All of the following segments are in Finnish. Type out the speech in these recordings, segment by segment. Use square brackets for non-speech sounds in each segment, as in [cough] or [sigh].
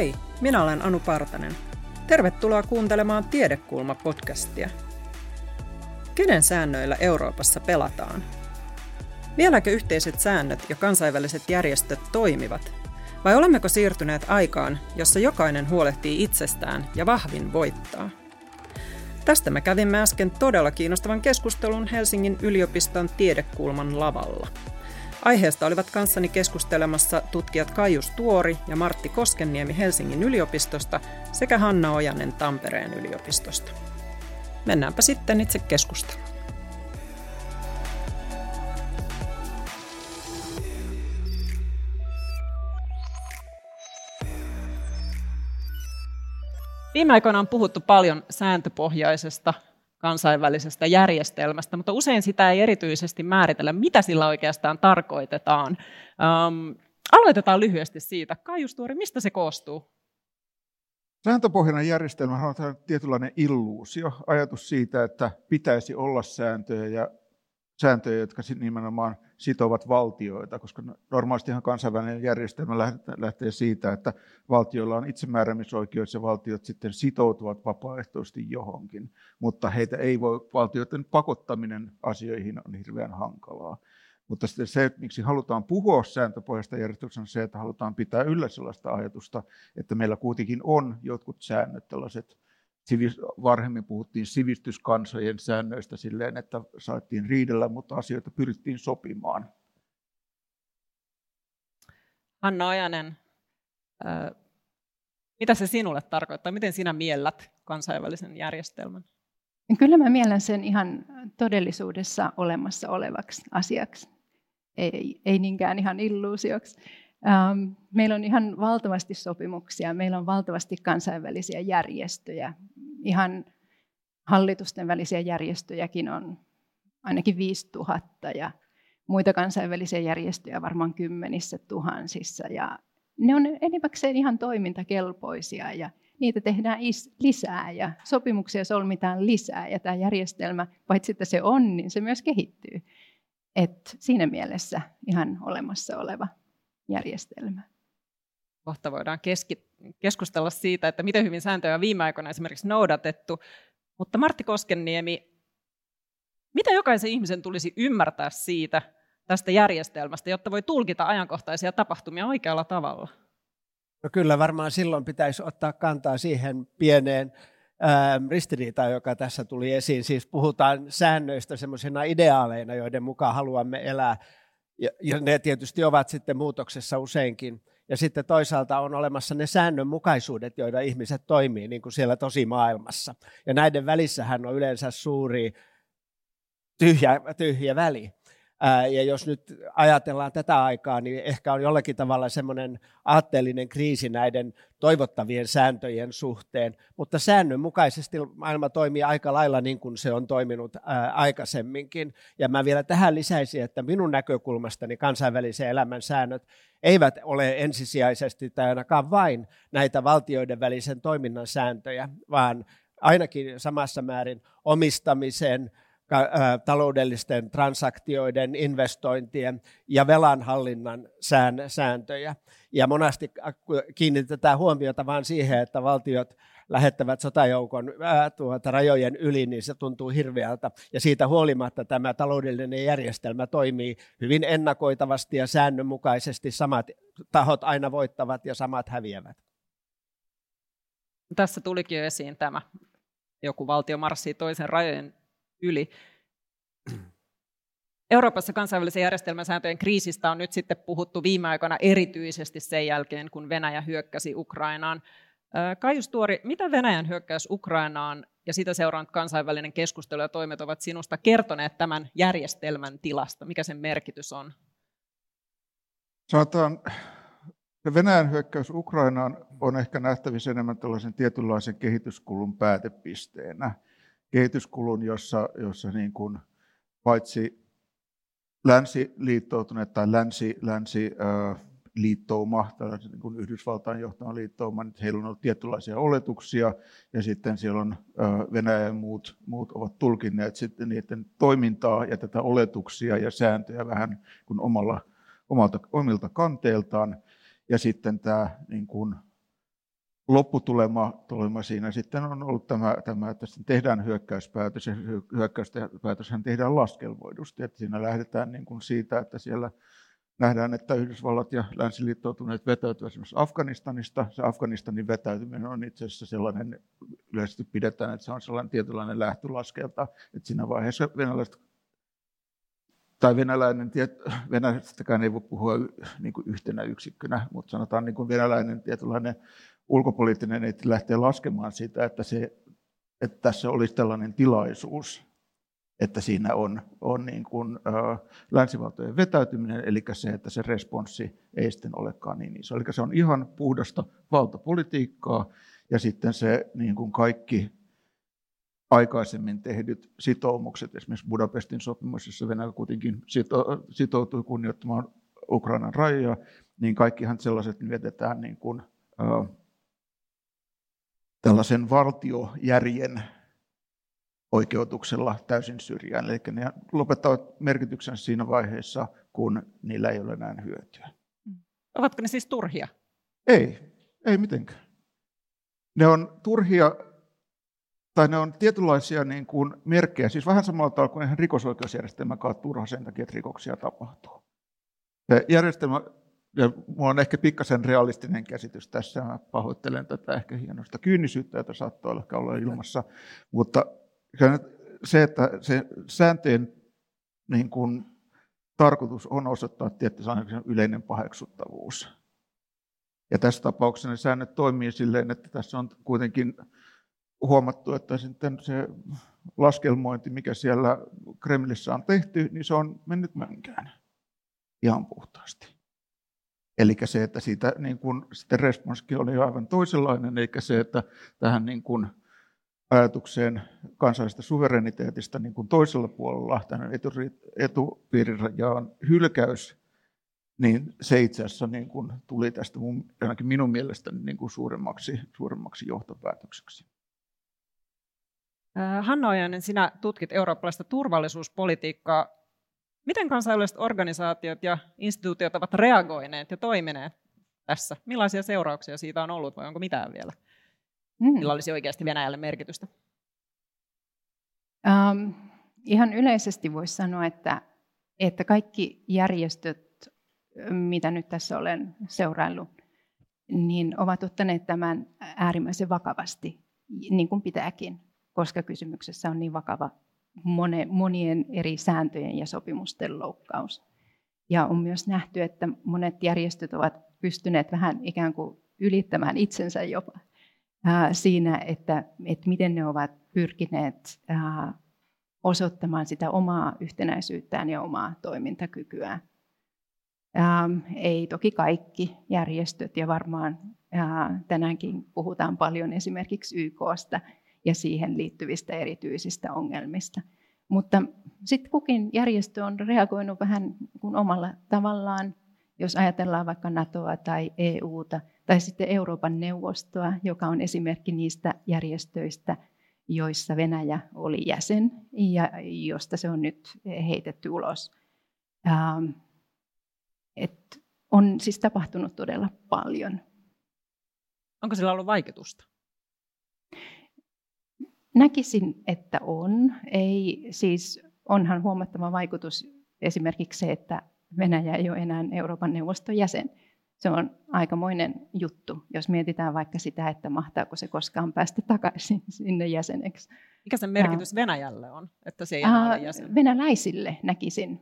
Hei, minä olen Anu Partanen. Tervetuloa kuuntelemaan Tiedekulma-podcastia. Kenen säännöillä Euroopassa pelataan? Vieläkö yhteiset säännöt ja kansainväliset järjestöt toimivat? Vai olemmeko siirtyneet aikaan, jossa jokainen huolehtii itsestään ja vahvin voittaa? Tästä me kävimme äsken todella kiinnostavan keskustelun Helsingin yliopiston tiedekulman lavalla. Aiheesta olivat kanssani keskustelemassa tutkijat Kaius Tuori ja Martti Koskenniemi Helsingin yliopistosta sekä Hanna Ojanen Tampereen yliopistosta. Mennäänpä sitten itse keskusteluun. Viime aikoina on puhuttu paljon sääntöpohjaisesta kansainvälisestä järjestelmästä, mutta usein sitä ei erityisesti määritellä, mitä sillä oikeastaan tarkoitetaan. Um, aloitetaan lyhyesti siitä. Kaius Tuori, mistä se koostuu? Sääntöpohjainen järjestelmä on tietynlainen illuusio, ajatus siitä, että pitäisi olla sääntöjä ja sääntöjä, jotka nimenomaan sitovat valtioita, koska normaalistihan kansainvälinen järjestelmä lähtee siitä, että valtioilla on itsemääräämisoikeus ja valtiot sitten sitoutuvat vapaaehtoisesti johonkin, mutta heitä ei voi, valtioiden pakottaminen asioihin on hirveän hankalaa. Mutta sitten se, miksi halutaan puhua sääntöpohjasta järjestelmästä, on se, että halutaan pitää yllä sellaista ajatusta, että meillä kuitenkin on jotkut säännöt, tällaiset varhemmin puhuttiin sivistyskansojen säännöistä silleen, että saatiin riidellä, mutta asioita pyrittiin sopimaan. Hanna Ojanen, mitä se sinulle tarkoittaa? Miten sinä miellät kansainvälisen järjestelmän? Kyllä mä miellän sen ihan todellisuudessa olemassa olevaksi asiaksi, ei, ei niinkään ihan illuusioksi. Ähm, meillä on ihan valtavasti sopimuksia, meillä on valtavasti kansainvälisiä järjestöjä. Ihan hallitusten välisiä järjestöjäkin on ainakin 5000 ja muita kansainvälisiä järjestöjä varmaan kymmenissä tuhansissa. Ja ne on enimmäkseen ihan toimintakelpoisia ja niitä tehdään lisää ja sopimuksia solmitaan lisää ja tämä järjestelmä, paitsi että se on, niin se myös kehittyy. Et siinä mielessä ihan olemassa oleva järjestelmä. Kohta voidaan keski- keskustella siitä, että miten hyvin sääntöjä on viime aikoina esimerkiksi noudatettu. Mutta Martti Koskenniemi, mitä jokaisen ihmisen tulisi ymmärtää siitä tästä järjestelmästä, jotta voi tulkita ajankohtaisia tapahtumia oikealla tavalla? No kyllä varmaan silloin pitäisi ottaa kantaa siihen pieneen ää, ristiriitaan, joka tässä tuli esiin. Siis puhutaan säännöistä semmoisena ideaaleina, joiden mukaan haluamme elää ja, ja ne tietysti ovat sitten muutoksessa useinkin. Ja sitten toisaalta on olemassa ne säännönmukaisuudet, joita ihmiset toimii niin kuin siellä tosi maailmassa. Ja näiden välissähän on yleensä suuri tyhjä, tyhjä väli. Ja jos nyt ajatellaan tätä aikaa, niin ehkä on jollakin tavalla semmoinen aatteellinen kriisi näiden toivottavien sääntöjen suhteen, mutta säännönmukaisesti maailma toimii aika lailla niin kuin se on toiminut aikaisemminkin. Ja mä vielä tähän lisäisin, että minun näkökulmastani kansainvälisen elämän säännöt eivät ole ensisijaisesti tai ainakaan vain näitä valtioiden välisen toiminnan sääntöjä, vaan ainakin samassa määrin omistamisen, taloudellisten transaktioiden, investointien ja velanhallinnan sääntöjä. Ja monasti kiinnitetään huomiota vain siihen, että valtiot lähettävät sotajoukon ää, tuota, rajojen yli, niin se tuntuu hirveältä. Ja siitä huolimatta tämä taloudellinen järjestelmä toimii hyvin ennakoitavasti ja säännönmukaisesti. Samat tahot aina voittavat ja samat häviävät. Tässä tulikin jo esiin tämä, joku valtio marssii toisen rajojen yli. Euroopassa kansainvälisen järjestelmän sääntöjen kriisistä on nyt sitten puhuttu viime aikoina erityisesti sen jälkeen, kun Venäjä hyökkäsi Ukrainaan. Kaius Tuori, mitä Venäjän hyökkäys Ukrainaan ja sitä seurannut kansainvälinen keskustelu ja toimet ovat sinusta kertoneet tämän järjestelmän tilasta? Mikä sen merkitys on? Sanotaan, Venäjän hyökkäys Ukrainaan on ehkä nähtävissä enemmän tällaisen tietynlaisen kehityskulun päätepisteenä kehityskulun, jossa, jossa niin kuin paitsi länsiliittoutuneet tai länsi, länsi liittouma, niin kuin Yhdysvaltain johtama liittouma, niin heillä on ollut tietynlaisia oletuksia, ja sitten siellä on Venäjä ja muut, muut ovat tulkinneet sitten niiden toimintaa ja tätä oletuksia ja sääntöjä vähän kuin omalla, omalta, omilta kanteeltaan, ja sitten tämä niin kuin lopputulema tulema siinä. Sitten on ollut tämä, tämä että tehdään hyökkäyspäätös, ja hyökkäyspäätöshän tehdään laskelmoidusti, että siinä lähdetään niin kuin siitä, että siellä nähdään, että Yhdysvallat ja länsiliittoutuneet vetäytyvät esimerkiksi Afganistanista. Se Afganistanin vetäytyminen on itse asiassa sellainen, yleisesti pidetään, että se on sellainen tietynlainen lähtölaskelta, että siinä vaiheessa venäläiset tai venäläinen, venäläistäkään ei voi puhua niin kuin yhtenä yksikkönä, mutta sanotaan niin kuin venäläinen tietynlainen ulkopoliittinen ei lähtee laskemaan sitä, että, se, että tässä olisi tällainen tilaisuus, että siinä on, on niin kuin, ä, länsivaltojen vetäytyminen, eli se, että se responssi ei sitten olekaan niin iso. Eli se on ihan puhdasta valtapolitiikkaa, ja sitten se niin kuin kaikki aikaisemmin tehdyt sitoumukset, esimerkiksi Budapestin sopimus, jossa Venäjä kuitenkin sitoutui kunnioittamaan Ukrainan rajoja, niin kaikkihan sellaiset vietetään niin kuin, ä, tällaisen valtiojärjen oikeutuksella täysin syrjään. Eli ne lopettavat merkityksen siinä vaiheessa, kun niillä ei ole enää hyötyä. Ovatko ne siis turhia? Ei, ei mitenkään. Ne on turhia, tai ne on tietynlaisia niin kuin merkkejä, siis vähän samalla tavalla kuin rikosoikeusjärjestelmä on turha sen takia, että rikoksia tapahtuu. Se järjestelmä ja minulla on ehkä pikkasen realistinen käsitys tässä. Mä pahoittelen tätä ehkä hienosta kyynisyyttä, jota saattoi olla, olla ilmassa. Mutta se, että se sääntöjen niin kuin, tarkoitus on osoittaa tietty yleinen paheksuttavuus. Ja tässä tapauksessa ne säännöt toimii silleen, että tässä on kuitenkin huomattu, että sitten se laskelmointi, mikä siellä Kremlissä on tehty, niin se on mennyt mönkään ihan puhtaasti. Eli se, että siitä niin kuin, sitten responssikin oli aivan toisenlainen, eikä se, että tähän niin kuin, ajatukseen kansallisesta suvereniteetista niin kuin toisella puolella, tämän etupiirirajaan hylkäys, niin se itse asiassa niin kuin tuli tästä mun, ainakin minun mielestäni niin kuin suuremmaksi, suuremmaksi johtopäätökseksi. Hanna Ojanen, sinä tutkit eurooppalaista turvallisuuspolitiikkaa. Miten kansainväliset organisaatiot ja instituutiot ovat reagoineet ja toimineet tässä? Millaisia seurauksia siitä on ollut vai onko mitään vielä? Mm. Millä olisi oikeasti Venäjälle merkitystä? Um, ihan yleisesti voisi sanoa, että, että kaikki järjestöt, mitä nyt tässä olen seuraillut, niin ovat ottaneet tämän äärimmäisen vakavasti, niin kuin pitääkin, koska kysymyksessä on niin vakava monien eri sääntöjen ja sopimusten loukkaus. Ja on myös nähty, että monet järjestöt ovat pystyneet vähän ikään kuin ylittämään itsensä jopa siinä, että, että miten ne ovat pyrkineet osoittamaan sitä omaa yhtenäisyyttään ja omaa toimintakykyään. Ei toki kaikki järjestöt, ja varmaan tänäänkin puhutaan paljon esimerkiksi YKsta, ja siihen liittyvistä erityisistä ongelmista. Mutta sitten kukin järjestö on reagoinut vähän kuin omalla tavallaan, jos ajatellaan vaikka NATOa tai EUta, tai sitten Euroopan neuvostoa, joka on esimerkki niistä järjestöistä, joissa Venäjä oli jäsen ja josta se on nyt heitetty ulos. Ähm, et on siis tapahtunut todella paljon. Onko sillä ollut vaikutusta? Näkisin, että on. Ei, siis onhan huomattava vaikutus esimerkiksi se, että Venäjä ei ole enää Euroopan neuvoston jäsen. Se on aikamoinen juttu, jos mietitään vaikka sitä, että mahtaako se koskaan päästä takaisin [laughs] sinne jäseneksi. Mikä sen merkitys Venäjälle on, että se ei enää ole jäsen? Venäläisille näkisin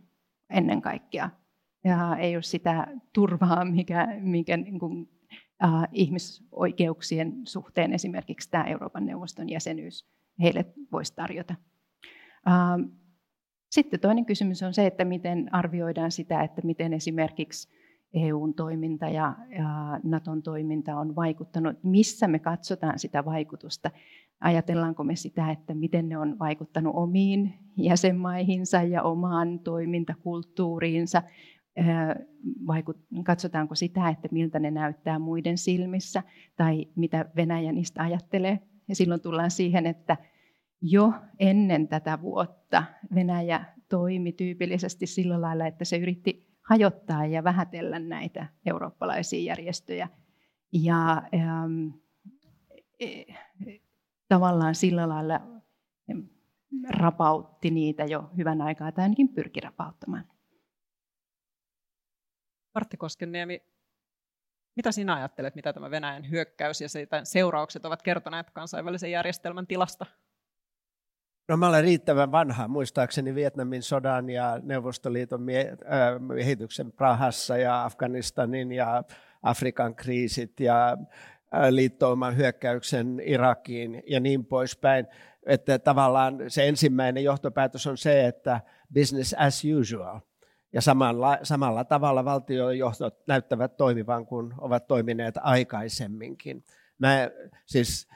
ennen kaikkea. Ja ei ole sitä turvaa, mikä, mikä niin kuin, äh, ihmisoikeuksien suhteen esimerkiksi tämä Euroopan neuvoston jäsenyys heille voisi tarjota. Ähm, sitten toinen kysymys on se, että miten arvioidaan sitä, että miten esimerkiksi EUn toiminta ja, Naton toiminta on vaikuttanut, missä me katsotaan sitä vaikutusta. Ajatellaanko me sitä, että miten ne on vaikuttanut omiin jäsenmaihinsa ja omaan toimintakulttuuriinsa, katsotaanko sitä, että miltä ne näyttää muiden silmissä tai mitä Venäjä niistä ajattelee. Ja silloin tullaan siihen, että jo ennen tätä vuotta Venäjä toimi tyypillisesti sillä lailla, että se yritti hajottaa ja vähätellä näitä eurooppalaisia järjestöjä. Ja ähm, e, tavallaan sillä lailla rapautti niitä jo hyvän aikaa, tai ainakin pyrki rapauttamaan. Martti Koskenniemi, mitä sinä ajattelet, mitä tämä Venäjän hyökkäys ja siitä seuraukset ovat kertoneet kansainvälisen järjestelmän tilasta? No mä olen riittävän vanha, muistaakseni Vietnamin sodan ja Neuvostoliiton miehityksen Prahassa ja Afganistanin ja Afrikan kriisit ja liittouman hyökkäyksen Irakiin ja niin poispäin. Että tavallaan se ensimmäinen johtopäätös on se, että business as usual. Ja samalla, samalla tavalla valtiojohtot näyttävät toimivan kuin ovat toimineet aikaisemminkin. Mä siis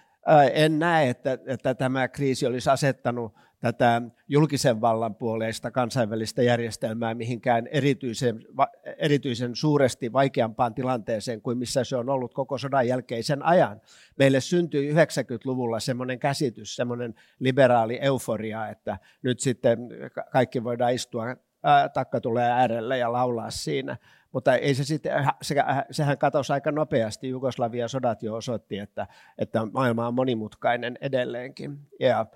en näe, että, että tämä kriisi olisi asettanut tätä julkisen vallan puoleista kansainvälistä järjestelmää mihinkään erityisen, erityisen suuresti vaikeampaan tilanteeseen kuin missä se on ollut koko sodan jälkeisen ajan. Meille syntyi 90-luvulla semmoinen käsitys, semmoinen liberaali euforia, että nyt sitten kaikki voidaan istua takka tulee äärelle ja laulaa siinä. Mutta ei se sitten, se, sehän katosi aika nopeasti. Jugoslavian sodat jo osoitti, että, että maailma on monimutkainen edelleenkin. Ja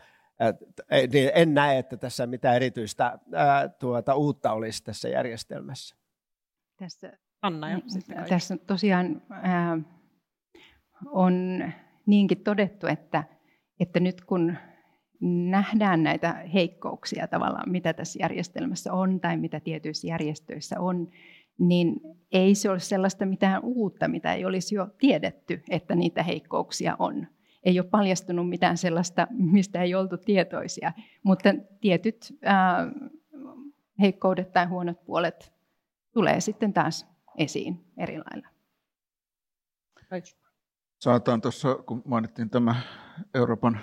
niin en näe, että tässä mitään erityistä ää, tuota, uutta olisi tässä järjestelmässä. Tässä, Anna jo, sitten tässä tosiaan ää, on niinkin todettu, että, että nyt kun nähdään näitä heikkouksia tavallaan, mitä tässä järjestelmässä on tai mitä tietyissä järjestöissä on, niin ei se ole sellaista mitään uutta, mitä ei olisi jo tiedetty, että niitä heikkouksia on. Ei ole paljastunut mitään sellaista, mistä ei oltu tietoisia, mutta tietyt ää, heikkoudet tai huonot puolet tulee sitten taas esiin eri lailla. Saataan tuossa, kun mainittiin tämä Euroopan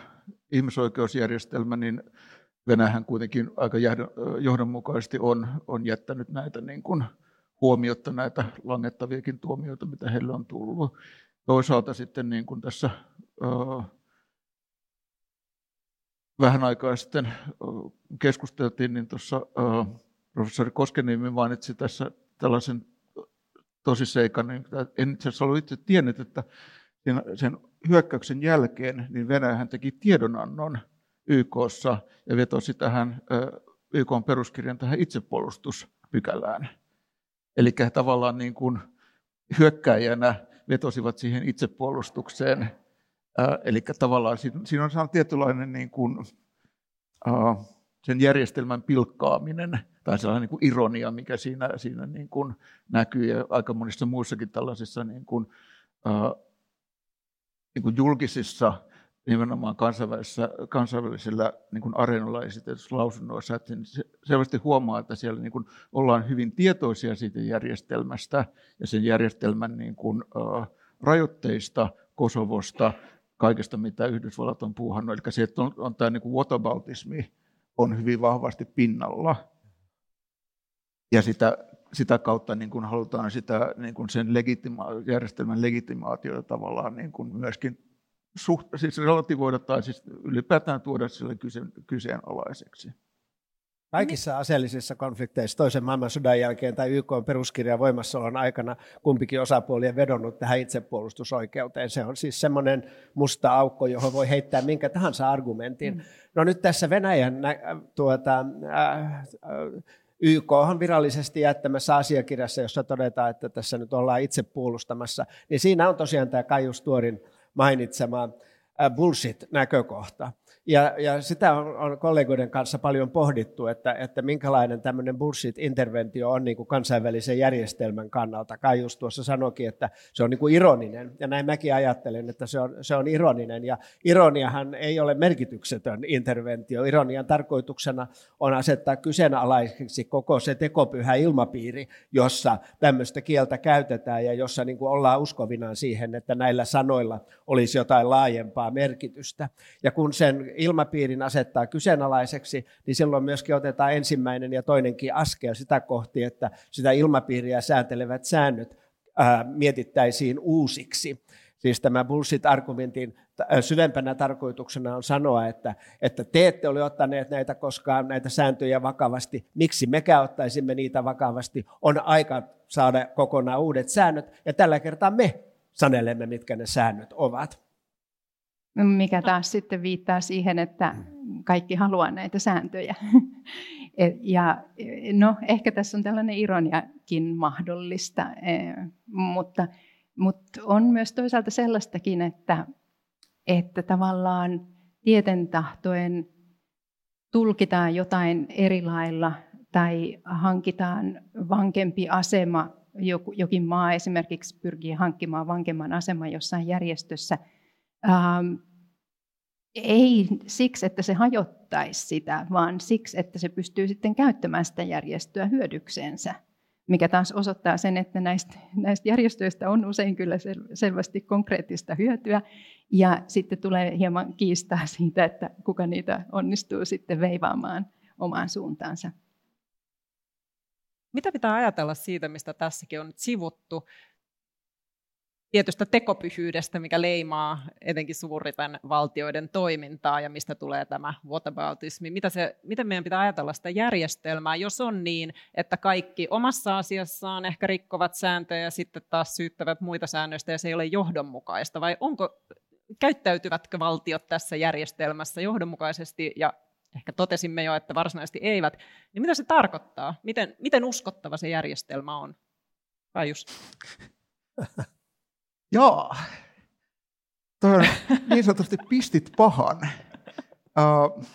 ihmisoikeusjärjestelmä, niin Venäjähän kuitenkin aika johdonmukaisesti on, on jättänyt näitä niin kuin huomiotta näitä langettaviakin tuomioita, mitä heille on tullut. Toisaalta sitten niin kuin tässä vähän aikaa sitten keskusteltiin, niin tuossa professori Koskeniemi mainitsi tässä tällaisen tosiseikan, niin en itse asiassa ollut itse tiennyt, että sen hyökkäyksen jälkeen niin Venäjähän teki tiedonannon YKssa ja vetosi tähän YK peruskirjan tähän itsepuolustuspykälään. Eli tavallaan niin kuin hyökkäjänä vetosivat siihen itsepuolustukseen. Eli tavallaan siinä on tietynlainen niin kuin, sen järjestelmän pilkkaaminen tai sellainen niin kuin ironia, mikä siinä, siinä niin kuin näkyy ja aika monissa muissakin tällaisissa niin kuin, niin kuin julkisissa nimenomaan kansainvälisillä, kansainvälisillä niin kuin areenoilla esitetyssä lausunnoissa, että selvästi huomaa, että siellä niin kuin ollaan hyvin tietoisia siitä järjestelmästä ja sen järjestelmän niin kuin, uh, rajoitteista, Kosovosta, kaikesta mitä Yhdysvallat on puuhannut. Eli se, että on, on tämä niin kuin whataboutismi on hyvin vahvasti pinnalla. Ja sitä, sitä kautta niin kuin halutaan sitä, niin kuin sen legitima- järjestelmän legitimaatiota tavallaan niin kuin myöskin suht, siis relativoida tai siis ylipäätään tuoda sille kyseen, kyseenalaiseksi. Kaikissa aseellisissa konflikteissa toisen maailmansodan jälkeen tai YK peruskirjan voimassaolon aikana kumpikin osapuoli on vedonnut tähän itsepuolustusoikeuteen. Se on siis semmoinen musta aukko, johon voi heittää minkä tahansa argumentin. Mm. No nyt tässä Venäjän tuota, äh, äh, YK on virallisesti jättämässä asiakirjassa, jossa todetaan, että tässä nyt ollaan itse puolustamassa, niin siinä on tosiaan tämä Kaius Tuorin mainitsema bullshit-näkökohta. Ja, ja sitä on, on kollegoiden kanssa paljon pohdittu, että, että minkälainen tämmöinen bullshit-interventio on niin kuin kansainvälisen järjestelmän kannalta. Kai just tuossa sanoikin, että se on niin kuin ironinen, ja näin mäkin ajattelen, että se on, se on ironinen. Ja ironiahan ei ole merkityksetön interventio. Ironian tarkoituksena on asettaa kyseenalaiseksi koko se tekopyhä ilmapiiri, jossa tämmöistä kieltä käytetään ja jossa niin kuin ollaan uskovinaan siihen, että näillä sanoilla olisi jotain laajempaa merkitystä. Ja kun sen ilmapiirin asettaa kyseenalaiseksi, niin silloin myöskin otetaan ensimmäinen ja toinenkin askel sitä kohti, että sitä ilmapiiriä sääntelevät säännöt ää, mietittäisiin uusiksi. Siis tämä bullshit-argumentin syvempänä tarkoituksena on sanoa, että, että te ette ole ottaneet näitä koskaan näitä sääntöjä vakavasti. Miksi mekään ottaisimme niitä vakavasti? On aika saada kokonaan uudet säännöt, ja tällä kertaa me sanelemme, mitkä ne säännöt ovat. Mikä taas sitten viittaa siihen, että kaikki haluaa näitä sääntöjä. [laughs] Ja no, ehkä tässä on tällainen ironiakin mahdollista, e, mutta, mutta on myös toisaalta sellaistakin, että, että tavallaan tietentahtoen tulkitaan jotain eri lailla tai hankitaan vankempi asema, jokin maa esimerkiksi pyrkii hankkimaan vankemman aseman jossain järjestössä, ähm, ei siksi, että se hajottaisi sitä, vaan siksi, että se pystyy sitten käyttämään sitä järjestöä hyödykseensä, mikä taas osoittaa sen, että näistä, näistä järjestöistä on usein kyllä selvästi konkreettista hyötyä, ja sitten tulee hieman kiistaa siitä, että kuka niitä onnistuu sitten veivaamaan omaan suuntaansa. Mitä pitää ajatella siitä, mistä tässäkin on nyt sivuttu, tietystä tekopyhyydestä, mikä leimaa etenkin suuriten valtioiden toimintaa ja mistä tulee tämä whataboutismi. Mitä se, miten meidän pitää ajatella sitä järjestelmää, jos on niin, että kaikki omassa asiassaan ehkä rikkovat sääntöjä ja sitten taas syyttävät muita säännöistä ja se ei ole johdonmukaista, vai onko, käyttäytyvätkö valtiot tässä järjestelmässä johdonmukaisesti ja ehkä totesimme jo, että varsinaisesti eivät, niin mitä se tarkoittaa? Miten, miten uskottava se järjestelmä on? Kaius. [laughs] Joo. Toi on niin sanotusti pistit pahan. Uh,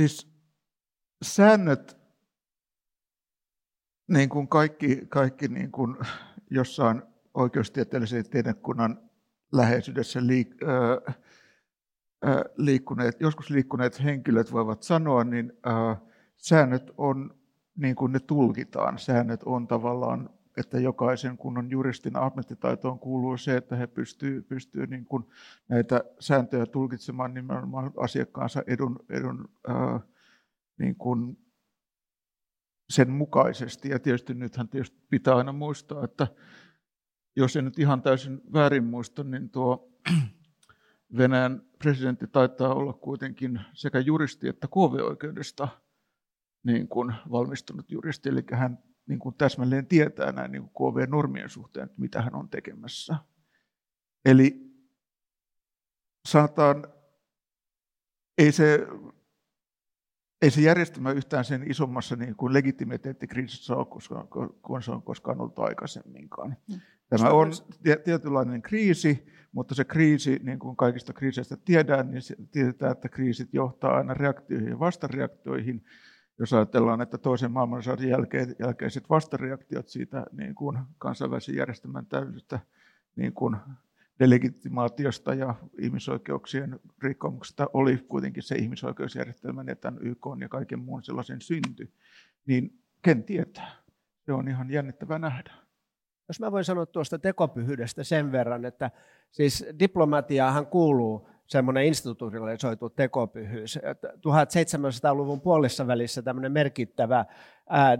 siis säännöt, niin kuin kaikki, kaikki niin kuin jossain oikeustieteellisen tiedekunnan läheisyydessä liik, äh, äh, liikkuneet, joskus liikkuneet henkilöt voivat sanoa, niin äh, säännöt on niin kuin ne tulkitaan. Säännöt on tavallaan että jokaisen kunnon juristin ammattitaitoon kuuluu se, että he pystyvät pystyy niin kuin näitä sääntöjä tulkitsemaan nimenomaan asiakkaansa edun, edun ää, niin kuin sen mukaisesti. Ja tietysti nythän tietysti pitää aina muistaa, että jos en nyt ihan täysin väärin muista, niin tuo [clears throat] Venäjän presidentti taitaa olla kuitenkin sekä juristi että KV-oikeudesta niin kuin valmistunut juristi, eli hän niin kuin täsmälleen tietää näin niin kuin KV-normien suhteen, että mitä hän on tekemässä. Eli sanotaan, ei se, ei se järjestelmä yhtään sen isommassa niin kuin legitimiteettikriisissä ole, koska, kun se on koskaan ollut aikaisemminkaan. Mm. Tämä on tietynlainen kriisi, mutta se kriisi, niin kuin kaikista kriiseistä tiedään, niin tiedetään, että kriisit johtaa aina reaktioihin ja vastareaktioihin, jos ajatellaan, että toisen maailmansodan jälkeen, jälkeiset vastareaktiot siitä niin kuin kansainvälisen järjestelmän täydestä niin kuin delegitimaatiosta ja ihmisoikeuksien rikkomuksesta oli kuitenkin se ihmisoikeusjärjestelmän ja tämän YK ja kaiken muun sellaisen synty, niin ken tietää? Se on ihan jännittävää nähdä. Jos mä voin sanoa tuosta tekopyhyydestä sen verran, että siis diplomatiaahan kuuluu semmoinen institutionalisoitu tekopyhyys. 1700-luvun puolessa välissä tämmöinen merkittävä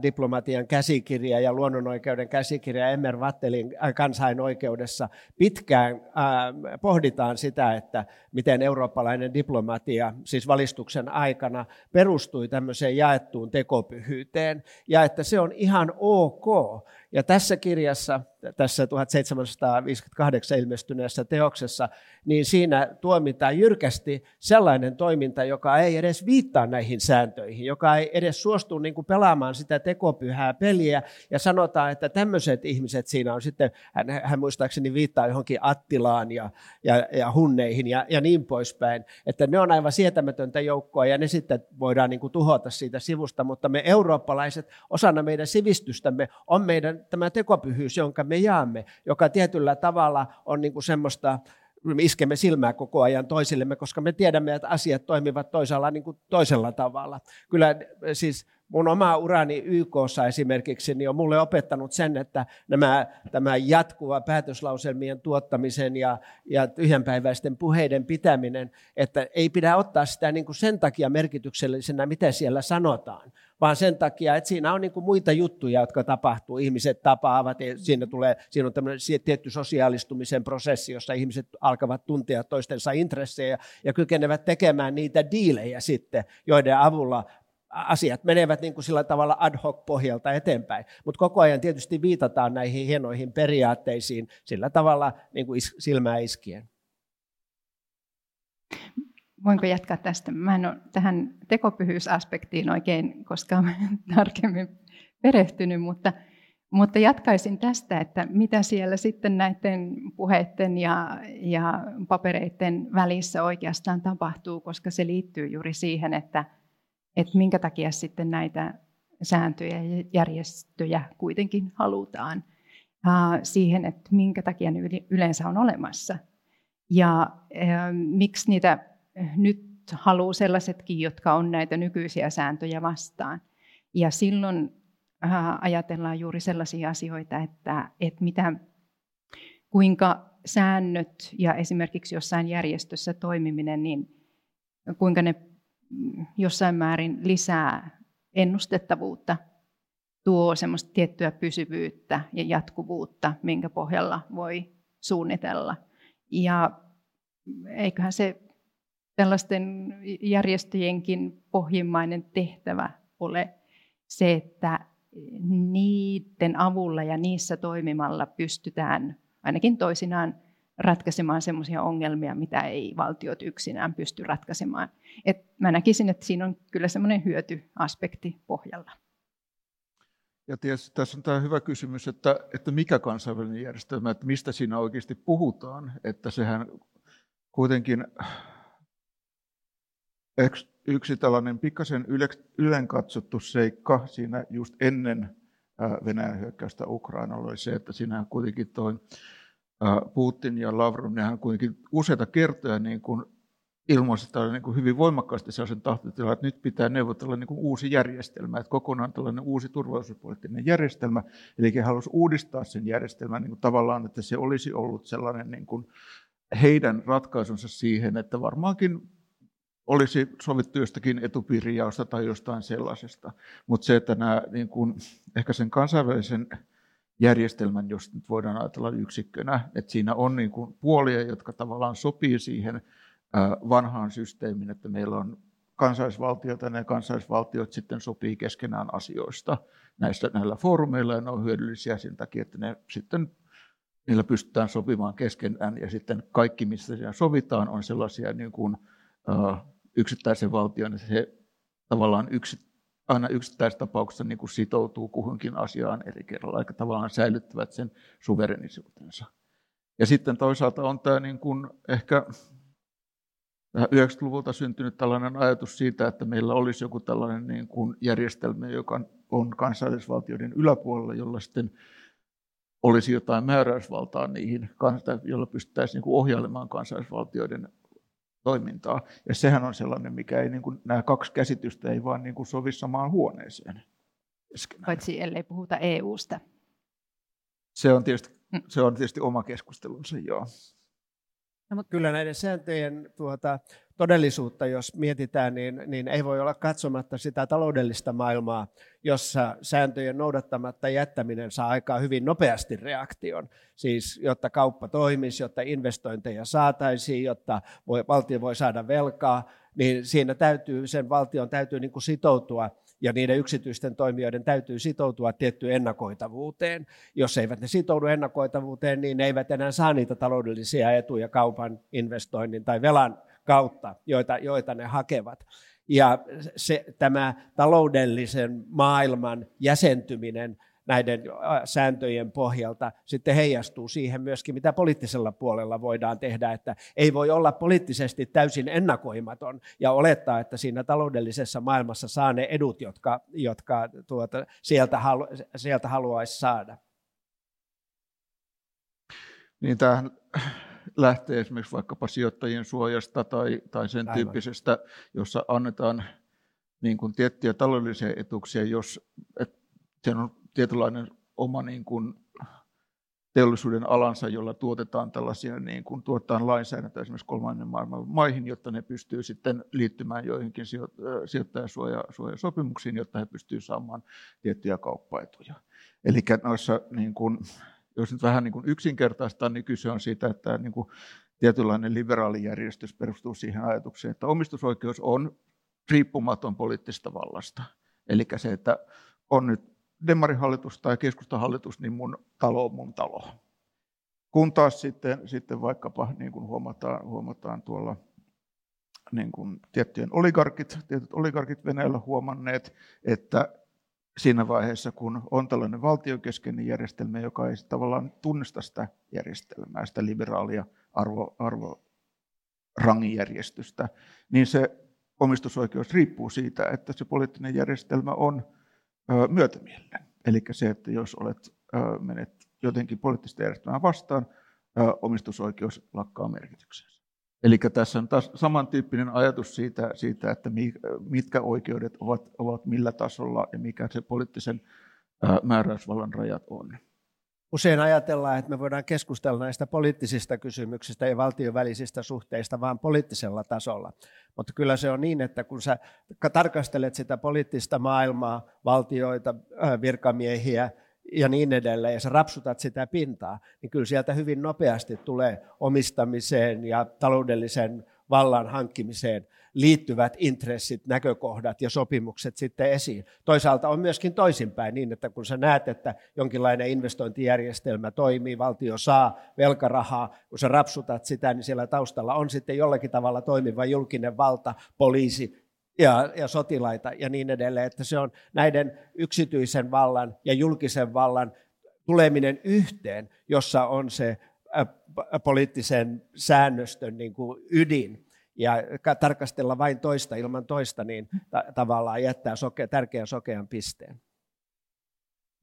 diplomatian käsikirja ja luonnonoikeuden käsikirja Emmer Vattelin kansainoikeudessa pitkään ää, pohditaan sitä, että miten eurooppalainen diplomatia, siis valistuksen aikana, perustui tämmöiseen jaettuun tekopyhyyteen ja että se on ihan ok. Ja tässä kirjassa, tässä 1758 ilmestyneessä teoksessa, niin siinä tuomitaan jyrkästi sellainen toiminta, joka ei edes viittaa näihin sääntöihin, joka ei edes suostu niin kuin pelaamaan sitä tekopyhää peliä, ja sanotaan, että tämmöiset ihmiset siinä on sitten, hän, hän muistaakseni viittaa johonkin Attilaan ja, ja, ja hunneihin ja, ja niin poispäin, että ne on aivan sietämätöntä joukkoa, ja ne sitten voidaan niin kuin tuhota siitä sivusta, mutta me eurooppalaiset, osana meidän sivistystämme, on meidän tämä tekopyhyys, jonka me jaamme, joka tietyllä tavalla on niin kuin semmoista, me iskemme silmää koko ajan toisillemme, koska me tiedämme, että asiat toimivat toisella, niin kuin toisella tavalla. Kyllä siis mun oma urani YKssa esimerkiksi niin on mulle opettanut sen, että nämä, tämä jatkuva päätöslauselmien tuottamisen ja, ja tyhjänpäiväisten puheiden pitäminen, että ei pidä ottaa sitä niin kuin sen takia merkityksellisenä, mitä siellä sanotaan, vaan sen takia, että siinä on niin kuin muita juttuja, jotka tapahtuu. Ihmiset tapaavat, ja siinä, tulee, siinä on tämmöinen tietty sosiaalistumisen prosessi, jossa ihmiset alkavat tuntea toistensa intressejä ja kykenevät tekemään niitä diilejä sitten, joiden avulla asiat menevät niin kuin sillä tavalla ad hoc pohjalta eteenpäin. Mutta koko ajan tietysti viitataan näihin hienoihin periaatteisiin sillä tavalla niin kuin silmää iskien. Voinko jatkaa tästä? Mä en ole tähän tekopyhyysaspektiin oikein koskaan [laughs] tarkemmin perehtynyt, mutta, mutta jatkaisin tästä, että mitä siellä sitten näiden puheiden ja, ja papereiden välissä oikeastaan tapahtuu, koska se liittyy juuri siihen, että, että minkä takia sitten näitä sääntöjä ja järjestöjä kuitenkin halutaan siihen, että minkä takia ne yleensä on olemassa. Ja miksi niitä nyt haluaa sellaisetkin, jotka on näitä nykyisiä sääntöjä vastaan. Ja silloin ajatellaan juuri sellaisia asioita, että, että mitä, kuinka säännöt ja esimerkiksi jossain järjestössä toimiminen, niin kuinka ne jossain määrin lisää ennustettavuutta, tuo semmoista tiettyä pysyvyyttä ja jatkuvuutta, minkä pohjalla voi suunnitella. Ja eiköhän se tällaisten järjestöjenkin pohjimmainen tehtävä ole se, että niiden avulla ja niissä toimimalla pystytään ainakin toisinaan ratkaisemaan sellaisia ongelmia, mitä ei valtiot yksinään pysty ratkaisemaan. Et mä näkisin, että siinä on kyllä semmoinen hyötyaspekti pohjalla. Ja tietysti tässä on tämä hyvä kysymys, että, että mikä kansainvälinen järjestelmä, että mistä siinä oikeasti puhutaan. Että sehän kuitenkin yksi tällainen pikkasen ylen katsottu seikka siinä just ennen Venäjän hyökkäystä Ukrainalla oli se, että siinä kuitenkin toi Putin ja Lavrov, nehän kuitenkin useita kertoja niin kuin ilmaisi niin kuin hyvin voimakkaasti sellaisen tahtotilan, että nyt pitää neuvotella niin kuin uusi järjestelmä, että kokonaan tällainen uusi turvallisuuspoliittinen järjestelmä, eli he halusivat uudistaa sen järjestelmän niin kuin tavallaan, että se olisi ollut sellainen niin kuin heidän ratkaisunsa siihen, että varmaankin olisi sovittu jostakin etupiirijaosta tai jostain sellaisesta. Mutta se, että nämä, niin kuin, ehkä sen kansainvälisen järjestelmän, jos nyt voidaan ajatella yksikkönä, että siinä on niin kuin puolia, jotka tavallaan sopii siihen vanhaan systeemiin, että meillä on kansallisvaltioita ja kansallisvaltiot sitten sopii keskenään asioista näistä, näillä foorumeilla ja ne on hyödyllisiä sen takia, että ne sitten niillä pystytään sopimaan keskenään. Ja sitten kaikki, missä siellä sovitaan, on sellaisia niin kuin, yksittäisen valtion, että se tavallaan yksi, aina yksittäistapauksessa niin kuin sitoutuu kuhunkin asiaan eri kerralla, aika tavallaan säilyttävät sen suverenisuutensa. Ja sitten toisaalta on tämä niin kuin ehkä 90-luvulta syntynyt tällainen ajatus siitä, että meillä olisi joku tällainen niin kuin järjestelmä, joka on kansallisvaltioiden yläpuolella, jolla sitten olisi jotain määräysvaltaa niihin, jolla pystyttäisiin niin ohjailemaan kansallisvaltioiden toimintaa. Ja sehän on sellainen, mikä ei, niin kuin, nämä kaksi käsitystä ei vaan niin kuin sovi samaan huoneeseen. Paitsi ellei puhuta EUsta. Se on tietysti, mm. se on tietysti oma keskustelunsa, joo. No, kyllä näiden sääntöjen tuota, todellisuutta, jos mietitään, niin, niin ei voi olla katsomatta sitä taloudellista maailmaa, jossa sääntöjen noudattamatta jättäminen saa aikaa hyvin nopeasti reaktion. Siis jotta kauppa toimisi, jotta investointeja saataisiin, jotta voi, valtio voi saada velkaa, niin siinä täytyy, sen valtion täytyy niin kuin sitoutua ja niiden yksityisten toimijoiden täytyy sitoutua tiettyyn ennakoitavuuteen. Jos eivät ne sitoudu ennakoitavuuteen, niin ne eivät enää saa niitä taloudellisia etuja kaupan, investoinnin tai velan kautta, joita, joita ne hakevat. Ja se, tämä taloudellisen maailman jäsentyminen näiden sääntöjen pohjalta sitten heijastuu siihen myöskin, mitä poliittisella puolella voidaan tehdä, että ei voi olla poliittisesti täysin ennakoimaton ja olettaa, että siinä taloudellisessa maailmassa saa ne edut, jotka, jotka tuota, sieltä, halu, sieltä haluaisi saada. Niin tämähän lähtee esimerkiksi vaikkapa sijoittajien suojasta tai, tai sen Aivan. tyyppisestä, jossa annetaan niin kuin tiettyjä taloudellisia etuuksia, jos et, se on tietynlainen oma niin kuin, teollisuuden alansa, jolla tuotetaan tällaisia, niin kuin tuotetaan lainsäädäntöä esimerkiksi kolmannen maailman maihin, jotta ne pystyy sitten liittymään joihinkin sijoittajasopimuksiin, jotta he pystyvät saamaan tiettyjä kauppaetuja. Eli noissa niin kuin, jos nyt vähän niin kuin yksinkertaistaa, niin kyse on siitä, että niin kuin tietynlainen liberaalijärjestys perustuu siihen ajatukseen, että omistusoikeus on riippumaton poliittisesta vallasta. Eli se, että on nyt demarihallitus tai keskustahallitus, niin mun talo on mun talo. Kun taas sitten, sitten vaikkapa, niin kuin huomataan, huomataan tuolla niin kuin tiettyjen oligarkit, tietyt oligarkit Venäjällä huomanneet, että siinä vaiheessa, kun on tällainen valtiokeskeinen järjestelmä, joka ei tavallaan tunnista sitä järjestelmää, sitä liberaalia arvo, arvorangijärjestystä, niin se omistusoikeus riippuu siitä, että se poliittinen järjestelmä on myötämielinen. Eli se, että jos olet, menet jotenkin poliittista järjestelmää vastaan, omistusoikeus lakkaa merkityksensä. Eli tässä on taas samantyyppinen ajatus siitä, siitä että mitkä oikeudet ovat, ovat millä tasolla ja mikä se poliittisen määräysvallan rajat on. Usein ajatellaan, että me voidaan keskustella näistä poliittisista kysymyksistä ja valtion välisistä suhteista vain poliittisella tasolla. Mutta kyllä se on niin, että kun sä tarkastelet sitä poliittista maailmaa, valtioita, virkamiehiä ja niin edelleen, ja sä rapsutat sitä pintaa, niin kyllä sieltä hyvin nopeasti tulee omistamiseen ja taloudellisen vallan hankkimiseen liittyvät intressit, näkökohdat ja sopimukset sitten esiin. Toisaalta on myöskin toisinpäin niin, että kun sä näet, että jonkinlainen investointijärjestelmä toimii, valtio saa velkarahaa, kun sä rapsutat sitä, niin siellä taustalla on sitten jollakin tavalla toimiva julkinen valta, poliisi, ja, ja sotilaita ja niin edelleen, että se on näiden yksityisen vallan ja julkisen vallan tuleminen yhteen, jossa on se poliittisen säännöstön niin kuin ydin ja tarkastella vain toista ilman toista, niin ta- tavallaan jättää soke, tärkeän sokean pisteen.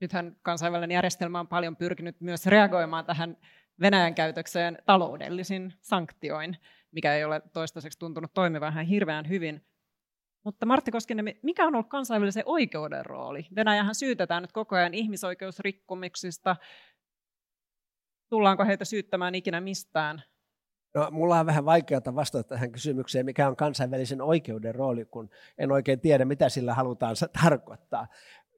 Nythän kansainvälinen järjestelmä on paljon pyrkinyt myös reagoimaan tähän Venäjän käytökseen taloudellisin sanktioin, mikä ei ole toistaiseksi tuntunut toimivan ihan hirveän hyvin. Mutta Martti Koskinen, mikä on ollut kansainvälisen oikeuden rooli? Venäjähän syytetään nyt koko ajan ihmisoikeusrikkomuksista. Tullaanko heitä syyttämään ikinä mistään? No, mulla on vähän vaikeaa vastata tähän kysymykseen, mikä on kansainvälisen oikeuden rooli, kun en oikein tiedä, mitä sillä halutaan tarkoittaa.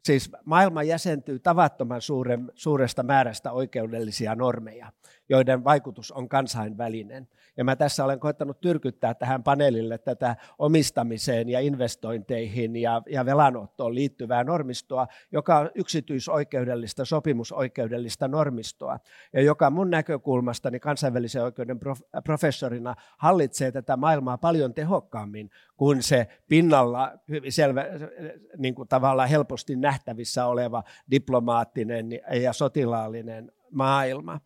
Siis maailma jäsentyy tavattoman suuren, suuresta määrästä oikeudellisia normeja, joiden vaikutus on kansainvälinen. Ja mä tässä olen koettanut tyrkyttää tähän paneelille tätä omistamiseen ja investointeihin ja, ja velanottoon liittyvää normistoa, joka on yksityisoikeudellista, sopimusoikeudellista normistoa, ja joka mun näkökulmastani kansainvälisen oikeuden professorina hallitsee tätä maailmaa paljon tehokkaammin kuin se pinnalla selvä, niin kuin tavallaan helposti nähtävissä oleva diplomaattinen ja sotilaallinen maailma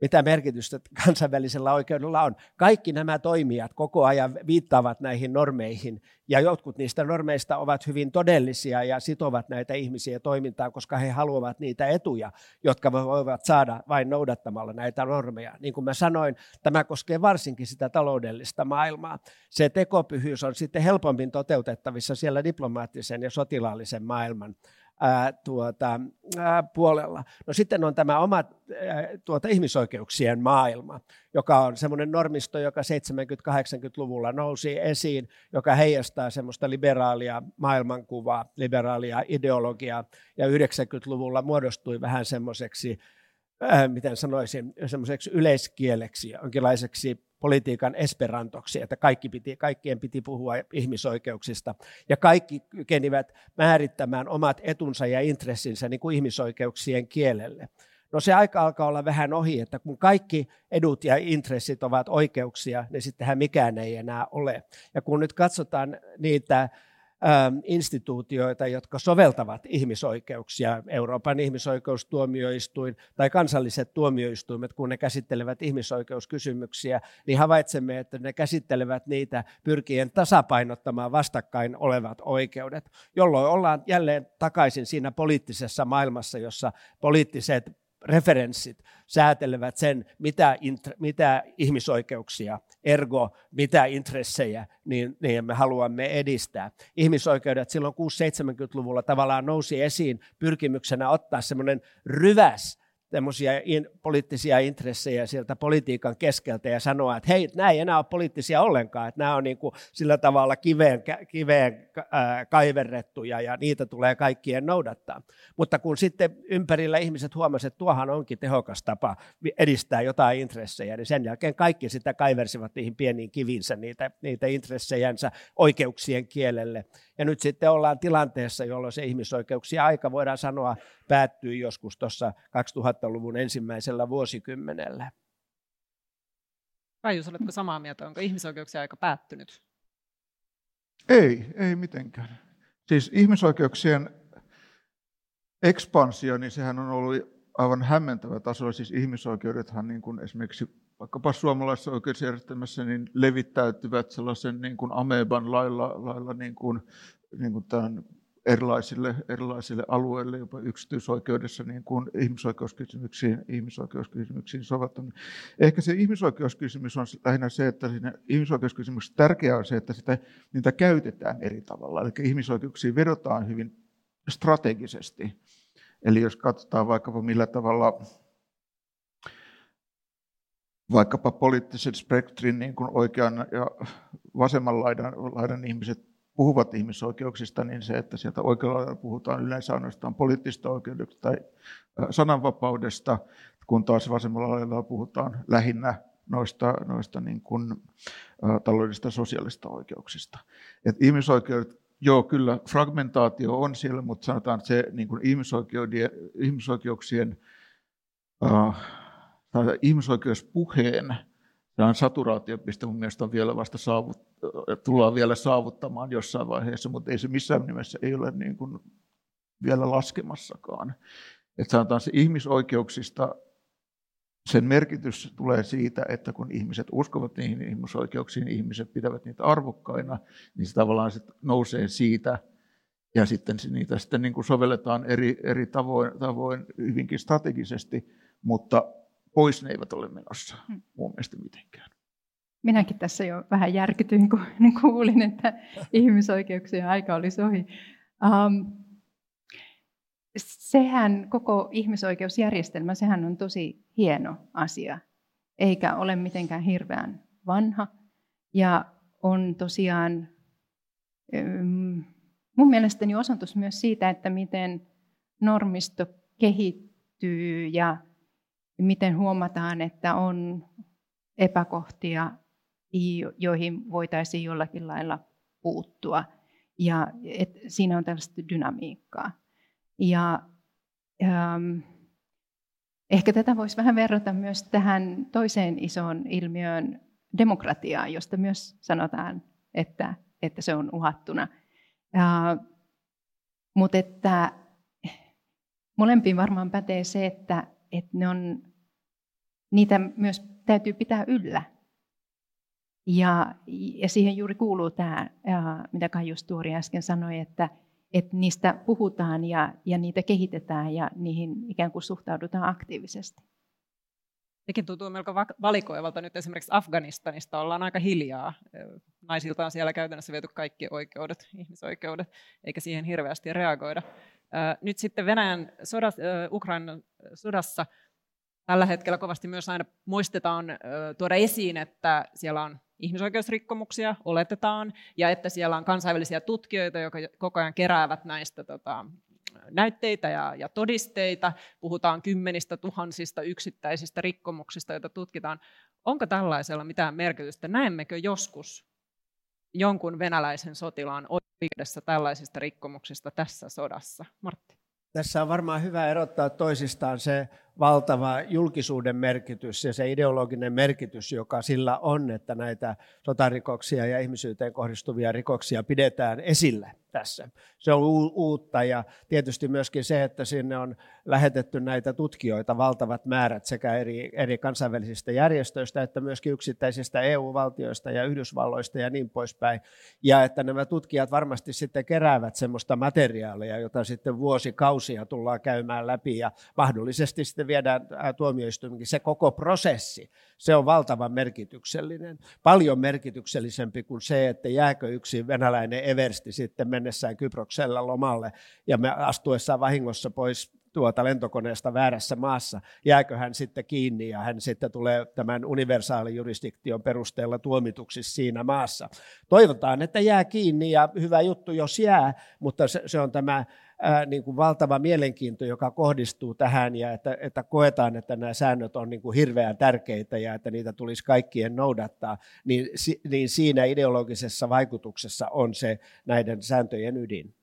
mitä merkitystä kansainvälisellä oikeudella on. Kaikki nämä toimijat koko ajan viittaavat näihin normeihin, ja jotkut niistä normeista ovat hyvin todellisia ja sitovat näitä ihmisiä toimintaan, koska he haluavat niitä etuja, jotka voivat saada vain noudattamalla näitä normeja. Niin kuin mä sanoin, tämä koskee varsinkin sitä taloudellista maailmaa. Se tekopyhyys on sitten helpommin toteutettavissa siellä diplomaattisen ja sotilaallisen maailman ää, tuota, ää, puolella. No sitten on tämä oma ää, tuota, ihmisoikeuksien maailma, joka on semmoinen normisto, joka 70-80-luvulla nousi esiin, joka heijastaa semmoista liberaalia maailmankuvaa, liberaalia ideologiaa, ja 90-luvulla muodostui vähän semmoiseksi, miten sanoisin, semmoiseksi yleiskieleksi, jonkinlaiseksi politiikan esperantoksi, että kaikki piti, kaikkien piti puhua ihmisoikeuksista. Ja kaikki kykenivät määrittämään omat etunsa ja intressinsä niin kuin ihmisoikeuksien kielelle. No se aika alkaa olla vähän ohi, että kun kaikki edut ja intressit ovat oikeuksia, niin sittenhän mikään ei enää ole. Ja kun nyt katsotaan niitä instituutioita, jotka soveltavat ihmisoikeuksia, Euroopan ihmisoikeustuomioistuin tai kansalliset tuomioistuimet, kun ne käsittelevät ihmisoikeuskysymyksiä, niin havaitsemme, että ne käsittelevät niitä pyrkien tasapainottamaan vastakkain olevat oikeudet, jolloin ollaan jälleen takaisin siinä poliittisessa maailmassa, jossa poliittiset referenssit säätelevät sen, mitä, intre, mitä ihmisoikeuksia, ergo mitä intressejä niin, niin me haluamme edistää. Ihmisoikeudet silloin 6-70-luvulla tavallaan nousi esiin pyrkimyksenä ottaa semmoinen ryväs in, poliittisia intressejä sieltä politiikan keskeltä ja sanoa, että hei, nämä ei enää ole poliittisia ollenkaan, että nämä on niin kuin sillä tavalla kiveen, kiveen kaiverrettuja ja niitä tulee kaikkien noudattaa. Mutta kun sitten ympärillä ihmiset huomasivat, että tuohan onkin tehokas tapa edistää jotain intressejä, niin sen jälkeen kaikki sitä kaiversivat niihin pieniin kivinsä niitä, niitä intressejänsä oikeuksien kielelle. Ja nyt sitten ollaan tilanteessa, jolloin se ihmisoikeuksien aika, voidaan sanoa, päättyy joskus tuossa 2000-luvun ensimmäisellä vuosikymmenellä. Kaius, oletko samaa mieltä? Onko ihmisoikeuksien aika päättynyt? Ei, ei mitenkään. Siis ihmisoikeuksien ekspansio, niin sehän on ollut aivan hämmentävä taso. Siis ihmisoikeudethan niin kuin esimerkiksi vaikkapa suomalaisessa oikeusjärjestelmässä niin levittäytyvät sellaisen niin kuin ameban lailla, lailla niin kuin, niin kuin tämän erilaisille, erilaisille alueille, jopa yksityisoikeudessa niin kuin ihmisoikeuskysymyksiin, ihmisoikeuskysymyksiin soveltaminen. Ehkä se ihmisoikeuskysymys on lähinnä se, että siinä ihmisoikeuskysymys tärkeää on se, että sitä, niitä käytetään eri tavalla. Eli ihmisoikeuksiin vedotaan hyvin strategisesti. Eli jos katsotaan vaikkapa millä tavalla vaikkapa poliittisen spektrin niin kuin oikean ja vasemman laidan, laidan ihmiset puhuvat ihmisoikeuksista, niin se, että sieltä oikealla puhutaan yleensä ainoastaan poliittista oikeudesta tai sananvapaudesta, kun taas vasemmalla lailla puhutaan lähinnä noista, noista niin kuin, ä, taloudellisista sosiaalista oikeuksista. Et ihmisoikeudet, joo, kyllä fragmentaatio on siellä, mutta sanotaan, että se niin kuin ihmisoikeuksien, ä, ihmisoikeuspuheen Tämä saturaatiopiste mun mielestä on vielä vasta saavut, tullaan vielä saavuttamaan jossain vaiheessa, mutta ei se missään nimessä ei ole niin kuin vielä laskemassakaan. Että sanotaan se ihmisoikeuksista, sen merkitys tulee siitä, että kun ihmiset uskovat niihin ihmisoikeuksiin, ihmiset pitävät niitä arvokkaina, niin se tavallaan se nousee siitä, ja sitten niitä sitten niin kuin sovelletaan eri, eri tavoin, tavoin hyvinkin strategisesti, mutta pois ne eivät ole menossa hmm. mun mielestä mitenkään. Minäkin tässä jo vähän järkytyin, kun [laughs] kuulin, että ihmisoikeuksien aika olisi ohi. Um, sehän koko ihmisoikeusjärjestelmä, sehän on tosi hieno asia, eikä ole mitenkään hirveän vanha. Ja on tosiaan um, mun mielestäni osoitus myös siitä, että miten normisto kehittyy ja miten huomataan, että on epäkohtia, joihin voitaisiin jollakin lailla puuttua. Ja et siinä on tällaista dynamiikkaa. Ja ähm, ehkä tätä voisi vähän verrata myös tähän toiseen isoon ilmiöön demokratiaan, josta myös sanotaan, että, että se on uhattuna. Äh, mutta että molempiin varmaan pätee se, että, että ne on niitä myös täytyy pitää yllä. Ja, ja siihen juuri kuuluu tämä, mitä Kaius Tuori äsken sanoi, että, että niistä puhutaan ja, ja niitä kehitetään ja niihin ikään kuin suhtaudutaan aktiivisesti. Sekin tuntuu melko valikoivalta. Nyt esimerkiksi Afganistanista ollaan aika hiljaa. Naisilta on siellä käytännössä viety kaikki oikeudet, ihmisoikeudet, eikä siihen hirveästi reagoida. Nyt sitten Venäjän sodassa, Ukrainan sodassa tällä hetkellä kovasti myös aina muistetaan tuoda esiin, että siellä on ihmisoikeusrikkomuksia, oletetaan, ja että siellä on kansainvälisiä tutkijoita, jotka koko ajan keräävät näistä tota, näytteitä ja, ja todisteita. Puhutaan kymmenistä tuhansista yksittäisistä rikkomuksista, joita tutkitaan. Onko tällaisella mitään merkitystä? Näemmekö joskus jonkun venäläisen sotilaan oikeudessa tällaisista rikkomuksista tässä sodassa? Martti. Tässä on varmaan hyvä erottaa toisistaan se valtava julkisuuden merkitys ja se ideologinen merkitys, joka sillä on, että näitä sotarikoksia ja ihmisyyteen kohdistuvia rikoksia pidetään esillä tässä. Se on uutta ja tietysti myöskin se, että sinne on lähetetty näitä tutkijoita valtavat määrät sekä eri, eri kansainvälisistä järjestöistä että myöskin yksittäisistä EU-valtioista ja Yhdysvalloista ja niin poispäin. Ja että nämä tutkijat varmasti sitten keräävät semmoista materiaalia, jota sitten vuosikausia tullaan käymään läpi ja mahdollisesti sitten viedään tuomioistuimenkin. Se koko prosessi, se on valtavan merkityksellinen. Paljon merkityksellisempi kuin se, että jääkö yksi venäläinen eversti sitten mennessään Kyproksella lomalle ja me astuessaan vahingossa pois tuota lentokoneesta väärässä maassa, jääkö hän sitten kiinni ja hän sitten tulee tämän universaalijurisdiktion perusteella tuomituksi siinä maassa. Toivotaan, että jää kiinni ja hyvä juttu, jos jää, mutta se, se on tämä ää, niin kuin valtava mielenkiinto, joka kohdistuu tähän ja että, että koetaan, että nämä säännöt on niin kuin hirveän tärkeitä ja että niitä tulisi kaikkien noudattaa, niin, niin siinä ideologisessa vaikutuksessa on se näiden sääntöjen ydin.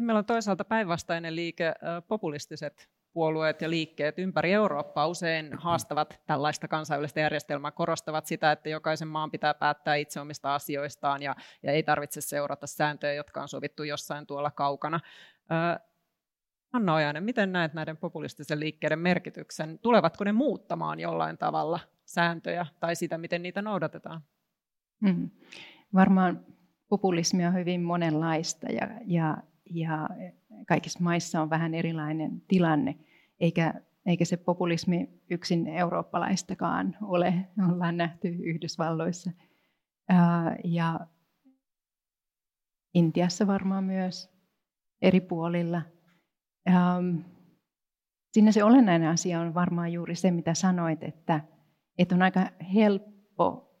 Meillä on toisaalta päinvastainen liike, populistiset puolueet ja liikkeet ympäri Eurooppaa usein haastavat tällaista kansainvälistä järjestelmää, korostavat sitä, että jokaisen maan pitää päättää itse omista asioistaan ja, ja ei tarvitse seurata sääntöjä, jotka on sovittu jossain tuolla kaukana. Anna Ojanen, miten näet näiden populistisen liikkeiden merkityksen? Tulevatko ne muuttamaan jollain tavalla sääntöjä tai sitä, miten niitä noudatetaan? Hmm. Varmaan populismi on hyvin monenlaista ja, ja, ja kaikissa maissa on vähän erilainen tilanne, eikä, eikä se populismi yksin eurooppalaistakaan ole, ollaan nähty Yhdysvalloissa. Ja Intiassa varmaan myös eri puolilla. Siinä se olennainen asia on varmaan juuri se, mitä sanoit, että, että on aika helppo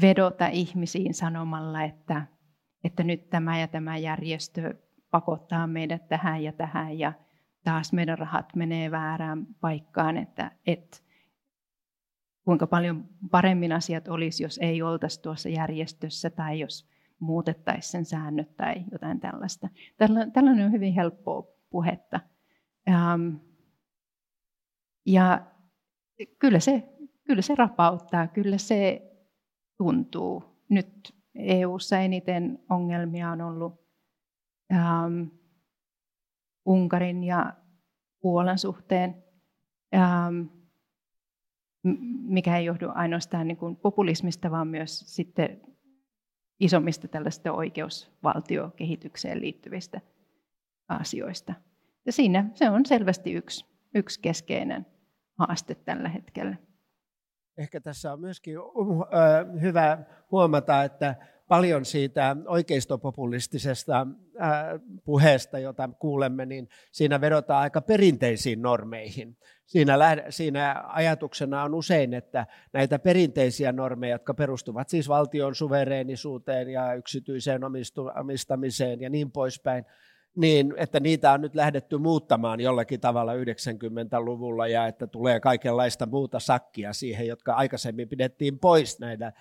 vedota ihmisiin sanomalla, että, että nyt tämä ja tämä järjestö pakottaa meidät tähän ja tähän ja taas meidän rahat menee väärään paikkaan, että, että kuinka paljon paremmin asiat olisi, jos ei oltaisi tuossa järjestössä tai jos muutettaisiin sen säännöt tai jotain tällaista. Tällainen on hyvin helppoa puhetta. Ähm, ja kyllä se, kyllä se rapauttaa, kyllä se tuntuu. Nyt EU:ssa eniten ongelmia on ollut ähm, Unkarin ja Puolan suhteen, ähm, mikä ei johdu ainoastaan niin kuin populismista, vaan myös sitten isommista tällaista oikeusvaltiokehitykseen liittyvistä asioista. Ja siinä se on selvästi yksi, yksi keskeinen haaste tällä hetkellä. Ehkä tässä on myöskin hyvä huomata, että paljon siitä oikeistopopulistisesta puheesta, jota kuulemme, niin siinä vedotaan aika perinteisiin normeihin. Siinä, siinä ajatuksena on usein, että näitä perinteisiä normeja, jotka perustuvat siis valtion suvereenisuuteen ja yksityiseen omistamiseen ja niin poispäin, niin että niitä on nyt lähdetty muuttamaan jollakin tavalla 90-luvulla ja että tulee kaikenlaista muuta sakkia siihen, jotka aikaisemmin pidettiin pois näitä,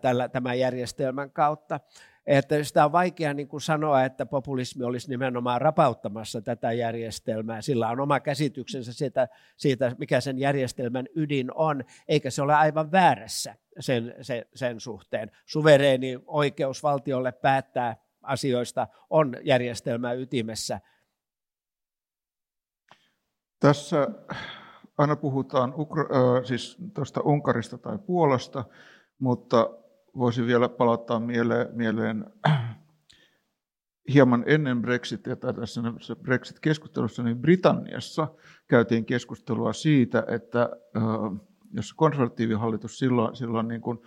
tällä, tämän järjestelmän kautta. Että sitä on vaikea niin kuin sanoa, että populismi olisi nimenomaan rapauttamassa tätä järjestelmää. Sillä on oma käsityksensä siitä, siitä mikä sen järjestelmän ydin on, eikä se ole aivan väärässä sen, sen, sen suhteen. Suvereeni oikeus valtiolle päättää asioista on järjestelmä ytimessä. Tässä aina puhutaan Ukra- siis tuosta Unkarista tai Puolasta, mutta voisin vielä palauttaa mieleen, mieleen [clears throat] hieman ennen Brexitia tai tässä Brexit-keskustelussa, niin Britanniassa käytiin keskustelua siitä, että jos konservatiivihallitus silloin, silloin niin kuin,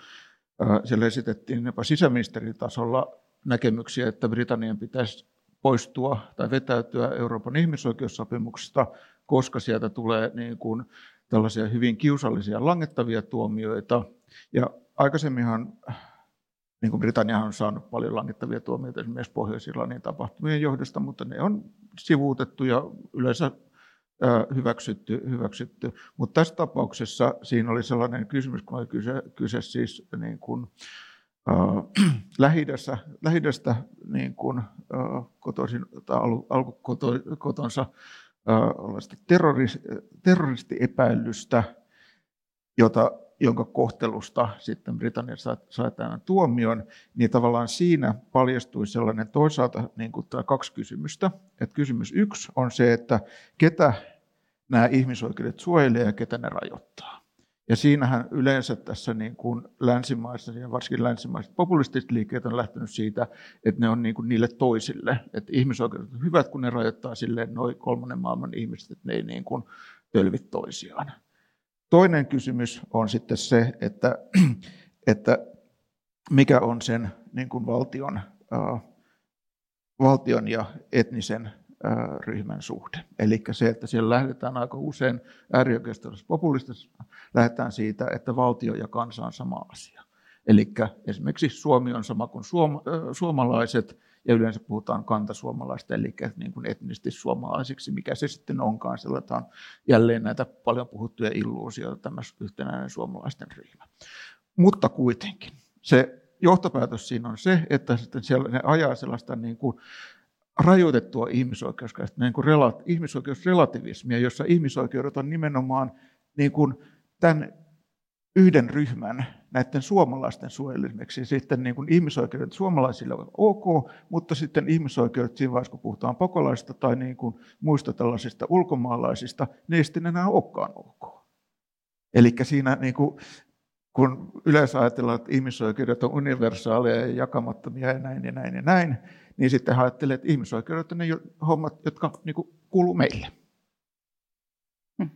siellä esitettiin jopa sisäministeritasolla näkemyksiä, että Britannian pitäisi poistua tai vetäytyä Euroopan ihmisoikeussopimuksesta, koska sieltä tulee niin kuin tällaisia hyvin kiusallisia langettavia tuomioita. Ja aikaisemminhan niin kuin Britannia on saanut paljon langettavia tuomioita esimerkiksi Pohjois-Irlannin tapahtumien johdosta, mutta ne on sivuutettu ja yleensä hyväksytty. hyväksytty. Mutta tässä tapauksessa siinä oli sellainen kysymys, kun oli kyse, kyse siis niin kuin, äh, lähidästä, lähidästä niin kuin, kotoisin, tai al, alkukotonsa terroristi, terroristiepäilystä, jota, jonka kohtelusta sitten Britannia sai tämän tuomion, niin tavallaan siinä paljastui sellainen toisaalta niin kuin tämä kaksi kysymystä. Että kysymys yksi on se, että ketä nämä ihmisoikeudet suojelee ja ketä ne rajoittaa. Ja siinähän yleensä tässä niin kuin länsimaissa, ja varsinkin länsimaiset populistiset liikkeet on lähtenyt siitä, että ne on niin kuin niille toisille. Että ihmisoikeudet on hyvät, kun ne rajoittaa silleen noin kolmannen maailman ihmiset, että ne ei niin kuin tölvi toisiaan. Toinen kysymys on sitten se, että, että mikä on sen niin kuin valtion, äh, valtion ja etnisen ryhmän suhde. Eli se, että siellä lähdetään aika usein äärioikeistollisessa populistissa, lähdetään siitä, että valtio ja kansa on sama asia. Eli esimerkiksi Suomi on sama kuin suom- suomalaiset, ja yleensä puhutaan kantasuomalaista, eli niin kuin etnisesti suomalaisiksi, mikä se sitten onkaan, on jälleen näitä paljon puhuttuja illuusioita, tämä yhtenäinen suomalaisten ryhmä. Mutta kuitenkin se johtopäätös siinä on se, että sitten siellä ne ajaa sellaista niin kuin rajoitettua ihmisoikeuskäsitystä, niin kuin rela, ihmisoikeusrelativismia, jossa ihmisoikeudet on nimenomaan niin kuin tämän yhden ryhmän, näiden suomalaisten suojelemiseksi. Sitten niin kuin ihmisoikeudet suomalaisille on ok, mutta sitten ihmisoikeudet siinä vaiheessa, kun puhutaan pakolaisista tai niin kuin muista tällaisista ulkomaalaisista, ne ei sitten enää olekaan ok. Eli siinä niin kuin, kun yleensä ajatellaan, että ihmisoikeudet on universaaleja ja jakamattomia ja näin ja näin ja näin, niin sitten ajattelee, että ihmisoikeudet on ne hommat, jotka niin kuin, kuuluu meille. Hmm.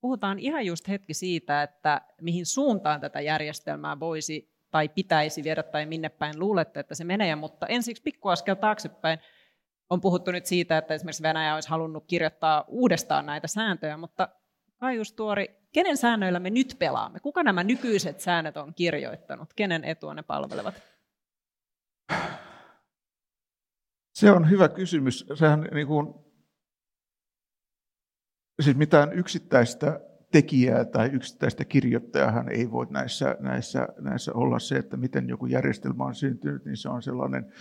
Puhutaan ihan just hetki siitä, että mihin suuntaan tätä järjestelmää voisi tai pitäisi viedä tai minne päin luulette, että se menee, mutta ensiksi pikkuaskel taaksepäin. On puhuttu nyt siitä, että esimerkiksi Venäjä olisi halunnut kirjoittaa uudestaan näitä sääntöjä, mutta Kaius Tuori, kenen säännöillä me nyt pelaamme? Kuka nämä nykyiset säännöt on kirjoittanut? Kenen etua ne palvelevat? Se on hyvä kysymys. Sehän niin kuin, siis mitään yksittäistä tekijää tai yksittäistä kirjoittajahan ei voi näissä, näissä, näissä olla se, että miten joku järjestelmä on syntynyt, niin se on sellainen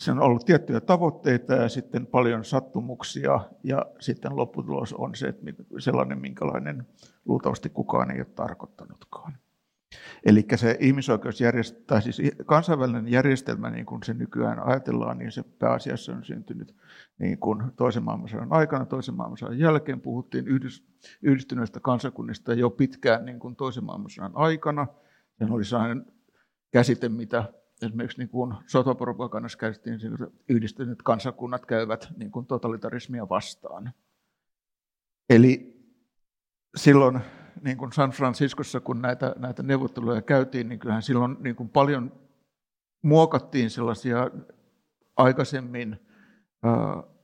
se on ollut tiettyjä tavoitteita ja sitten paljon sattumuksia ja sitten lopputulos on se, että sellainen, minkälainen luultavasti kukaan ei ole tarkoittanutkaan. Eli se ihmisoikeusjärjestelmä, tai siis kansainvälinen järjestelmä, niin kuin se nykyään ajatellaan, niin se pääasiassa on syntynyt niin kuin toisen maailmansodan aikana, toisen maailmansodan jälkeen. Puhuttiin yhdistyneistä kansakunnista jo pitkään niin kuin toisen maailmansodan aikana. Se oli sellainen käsite, mitä esimerkiksi niin kuin sotapropagandassa käsittiin, että yhdistyneet kansakunnat käyvät niin kuin totalitarismia vastaan. Eli silloin niin kuin San Franciscossa, kun näitä, näitä neuvotteluja käytiin, niin kyllähän silloin niin kuin paljon muokattiin sellaisia aikaisemmin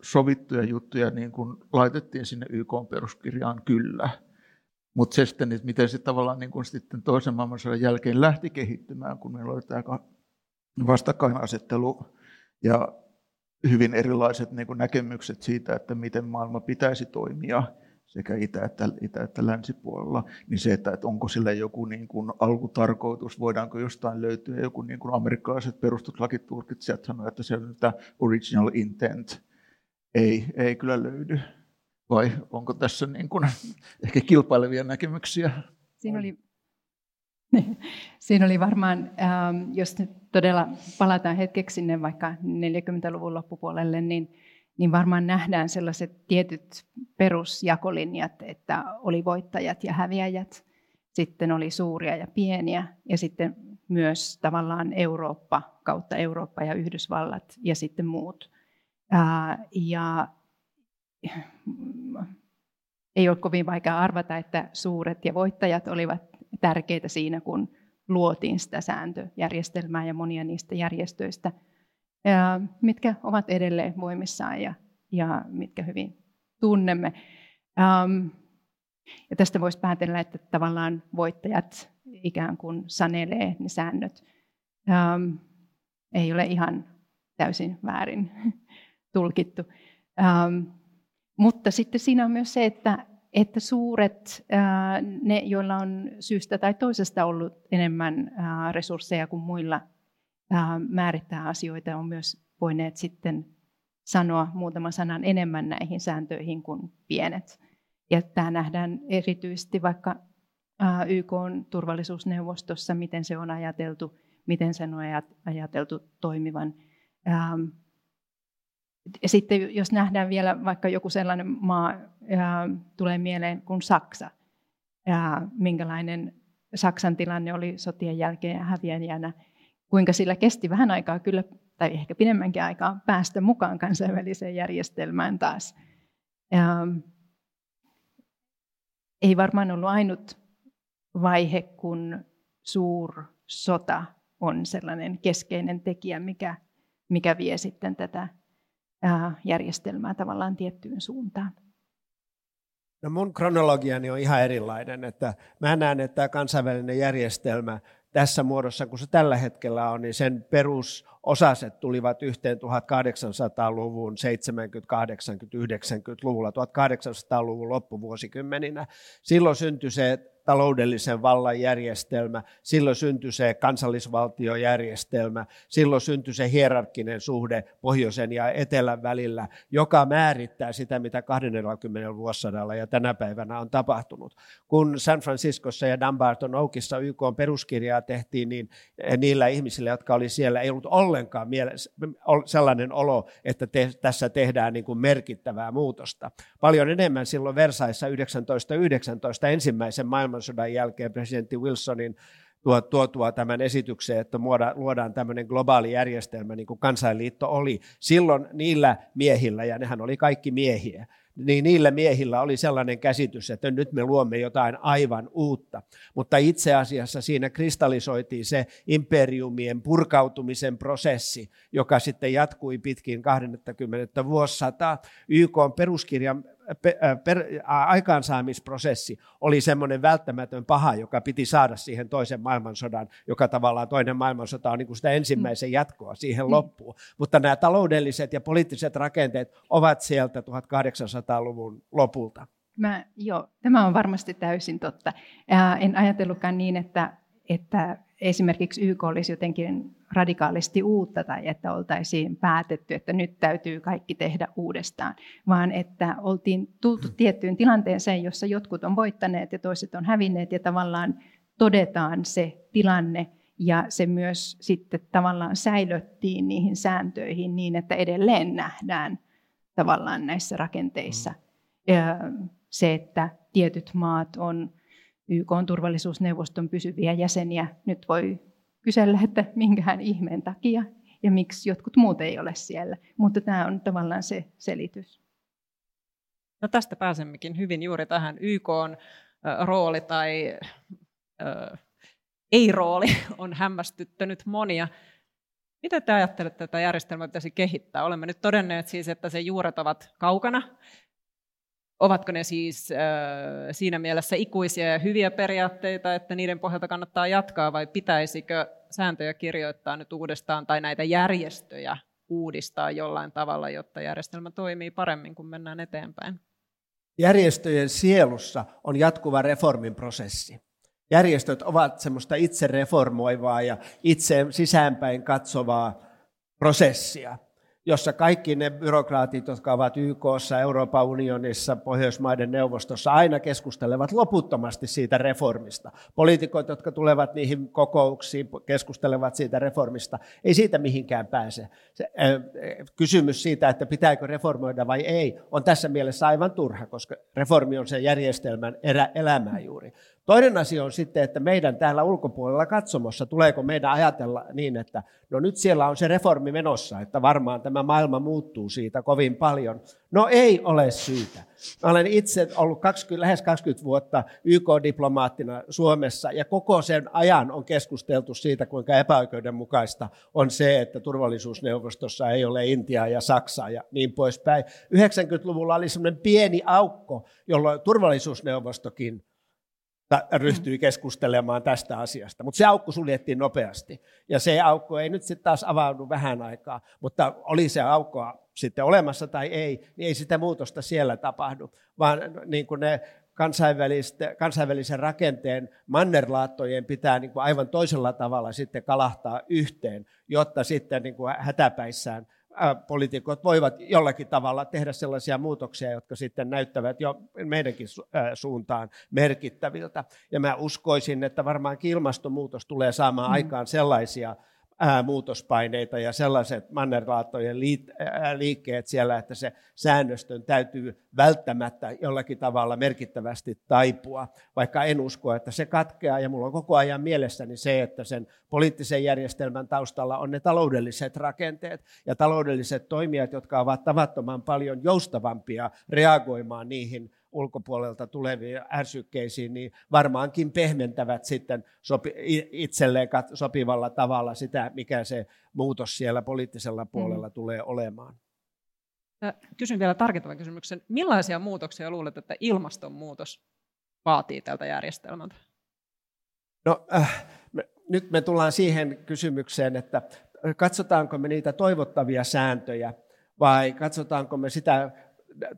sovittuja juttuja, niin kuin laitettiin sinne YK peruskirjaan kyllä. Mutta se sitten, että miten se tavallaan niin kuin sitten toisen maailmansodan jälkeen lähti kehittymään, kun meillä oli tämä vastakkainasettelu ja hyvin erilaiset niin näkemykset siitä, että miten maailma pitäisi toimia sekä itä- että, itä- että länsipuolella, niin se, että, että onko sillä joku niin kuin alkutarkoitus, voidaanko jostain löytyä joku niin kuin amerikkalaiset perustuslakitulkitsijat sanoivat, että se on tämä original intent, ei, ei kyllä löydy. Vai onko tässä niin kuin, [laughs] ehkä kilpailevia näkemyksiä? Siinä oli [laughs] Siinä oli varmaan, ähm, jos nyt todella palataan hetkeksi sinne vaikka 40-luvun loppupuolelle, niin, niin varmaan nähdään sellaiset tietyt perusjakolinjat, että oli voittajat ja häviäjät, sitten oli suuria ja pieniä, ja sitten myös tavallaan Eurooppa kautta Eurooppa ja Yhdysvallat ja sitten muut. Äh, ja ei ole kovin vaikea arvata, että suuret ja voittajat olivat tärkeitä siinä, kun luotiin sitä sääntöjärjestelmää ja monia niistä järjestöistä, mitkä ovat edelleen voimissaan ja, ja mitkä hyvin tunnemme. Ja tästä voisi päätellä, että tavallaan voittajat ikään kuin sanelee ne säännöt. Ei ole ihan täysin väärin tulkittu. Mutta sitten siinä on myös se, että että suuret, ne joilla on syystä tai toisesta ollut enemmän resursseja kuin muilla määrittää asioita, on myös voineet sitten sanoa muutaman sanan enemmän näihin sääntöihin kuin pienet. Ja tämä nähdään erityisesti vaikka YK on turvallisuusneuvostossa, miten se on ajateltu, miten sen on ajateltu toimivan. Ja sitten jos nähdään vielä vaikka joku sellainen maa, ja tulee mieleen kuin Saksa, ja minkälainen Saksan tilanne oli sotien jälkeen ja häviäjänä, kuinka sillä kesti vähän aikaa kyllä, tai ehkä pidemmänkin aikaa, päästä mukaan kansainväliseen järjestelmään taas. Ja ei varmaan ollut ainut vaihe, kun suur sota on sellainen keskeinen tekijä, mikä, mikä vie sitten tätä järjestelmää tavallaan tiettyyn suuntaan. No mun kronologiani on ihan erilainen, että mä näen, että tämä kansainvälinen järjestelmä tässä muodossa, kun se tällä hetkellä on, niin sen perusosaset tulivat yhteen 1800-luvun, 70, 80, 90-luvulla, 1800-luvun loppuvuosikymmeninä. Silloin syntyi se taloudellisen vallan järjestelmä, silloin syntyi se kansallisvaltiojärjestelmä, silloin syntyi se hierarkkinen suhde pohjoisen ja etelän välillä, joka määrittää sitä, mitä 20. vuosisadalla ja tänä päivänä on tapahtunut. Kun San Franciscossa ja Dumbarton Oakissa YK peruskirjaa tehtiin, niin niillä ihmisillä, jotka oli siellä, ei ollut ollenkaan sellainen olo, että te, tässä tehdään niin kuin merkittävää muutosta. Paljon enemmän silloin Versaissa 1919 ensimmäisen maailmansodan jälkeen presidentti Wilsonin tuo, tuotua tämän esityksen, että luodaan tämmöinen globaali järjestelmä, niin kuin kansainliitto oli. Silloin niillä miehillä, ja nehän oli kaikki miehiä, niin niillä miehillä oli sellainen käsitys, että nyt me luomme jotain aivan uutta. Mutta itse asiassa siinä kristallisoitiin se imperiumien purkautumisen prosessi, joka sitten jatkui pitkin 20. vuosisataa. YK on peruskirjan per, aikaansaamisprosessi oli semmoinen välttämätön paha, joka piti saada siihen toisen maailmansodan, joka tavallaan toinen maailmansota on niin kuin sitä ensimmäisen jatkoa siihen mm. loppuun. Mutta nämä taloudelliset ja poliittiset rakenteet ovat sieltä 1800-luvun lopulta. Mä, joo, tämä on varmasti täysin totta. Ää, en ajatellutkaan niin, että, että esimerkiksi YK olisi jotenkin radikaalisti uutta tai että oltaisiin päätetty, että nyt täytyy kaikki tehdä uudestaan, vaan että oltiin tultu tiettyyn tilanteeseen, jossa jotkut on voittaneet ja toiset on hävinneet ja tavallaan todetaan se tilanne ja se myös sitten tavallaan säilöttiin niihin sääntöihin niin, että edelleen nähdään tavallaan näissä rakenteissa. Mm. Se, että tietyt maat on YK on turvallisuusneuvoston pysyviä jäseniä. Nyt voi kysellä, että minkähän ihmeen takia ja miksi jotkut muut ei ole siellä. Mutta tämä on tavallaan se selitys. No tästä pääsemmekin hyvin juuri tähän YK on rooli tai äh, ei-rooli [laughs] on hämmästyttänyt monia. Miten te ajattelette, että tätä järjestelmää pitäisi kehittää? Olemme nyt todenneet siis, että se juuret ovat kaukana Ovatko ne siis äh, siinä mielessä ikuisia ja hyviä periaatteita, että niiden pohjalta kannattaa jatkaa, vai pitäisikö sääntöjä kirjoittaa nyt uudestaan tai näitä järjestöjä uudistaa jollain tavalla, jotta järjestelmä toimii paremmin, kun mennään eteenpäin? Järjestöjen sielussa on jatkuva reformin prosessi. Järjestöt ovat semmoista itse reformoivaa ja itse sisäänpäin katsovaa prosessia jossa kaikki ne byrokraatit, jotka ovat YKssa, Euroopan unionissa, Pohjoismaiden neuvostossa, aina keskustelevat loputtomasti siitä reformista. Poliitikot, jotka tulevat niihin kokouksiin, keskustelevat siitä reformista, ei siitä mihinkään pääse. Se, äh, kysymys siitä, että pitääkö reformoida vai ei, on tässä mielessä aivan turha, koska reformi on sen järjestelmän erä, elämää juuri. Toinen asia on sitten, että meidän täällä ulkopuolella katsomossa, tuleeko meidän ajatella niin, että no nyt siellä on se reformi menossa, että varmaan tämä maailma muuttuu siitä kovin paljon. No ei ole syytä. Mä olen itse ollut 20, lähes 20 vuotta YK-diplomaattina Suomessa ja koko sen ajan on keskusteltu siitä, kuinka epäoikeudenmukaista on se, että turvallisuusneuvostossa ei ole Intiaa ja Saksaa ja niin poispäin. 90-luvulla oli semmoinen pieni aukko, jolloin turvallisuusneuvostokin ryhtyi keskustelemaan tästä asiasta. Mutta se aukko suljettiin nopeasti. Ja se aukko ei nyt sitten taas avaudu vähän aikaa, mutta oli se aukko sitten olemassa tai ei, niin ei sitä muutosta siellä tapahdu, vaan niin kuin ne kansainvälisen rakenteen mannerlaattojen pitää niin kuin aivan toisella tavalla sitten kalahtaa yhteen, jotta sitten niin kuin hätäpäissään poliitikot voivat jollakin tavalla tehdä sellaisia muutoksia, jotka sitten näyttävät jo meidänkin suuntaan merkittäviltä. Ja mä uskoisin, että varmaankin ilmastonmuutos tulee saamaan mm. aikaan sellaisia muutospaineita ja sellaiset mannerlaattojen liikkeet siellä, että se säännöstön täytyy välttämättä jollakin tavalla merkittävästi taipua, vaikka en usko, että se katkeaa. Ja mulla on koko ajan mielessäni se, että sen poliittisen järjestelmän taustalla on ne taloudelliset rakenteet ja taloudelliset toimijat, jotka ovat tavattoman paljon joustavampia reagoimaan niihin ulkopuolelta tuleviin ärsykkeisiin, niin varmaankin pehmentävät sitten sopi, itselleen sopivalla tavalla sitä, mikä se muutos siellä poliittisella puolella mm. tulee olemaan. Kysyn vielä tarkentavan kysymyksen. Millaisia muutoksia luulet, että ilmastonmuutos vaatii tältä järjestelmältä? No, äh, me, nyt me tullaan siihen kysymykseen, että katsotaanko me niitä toivottavia sääntöjä vai katsotaanko me sitä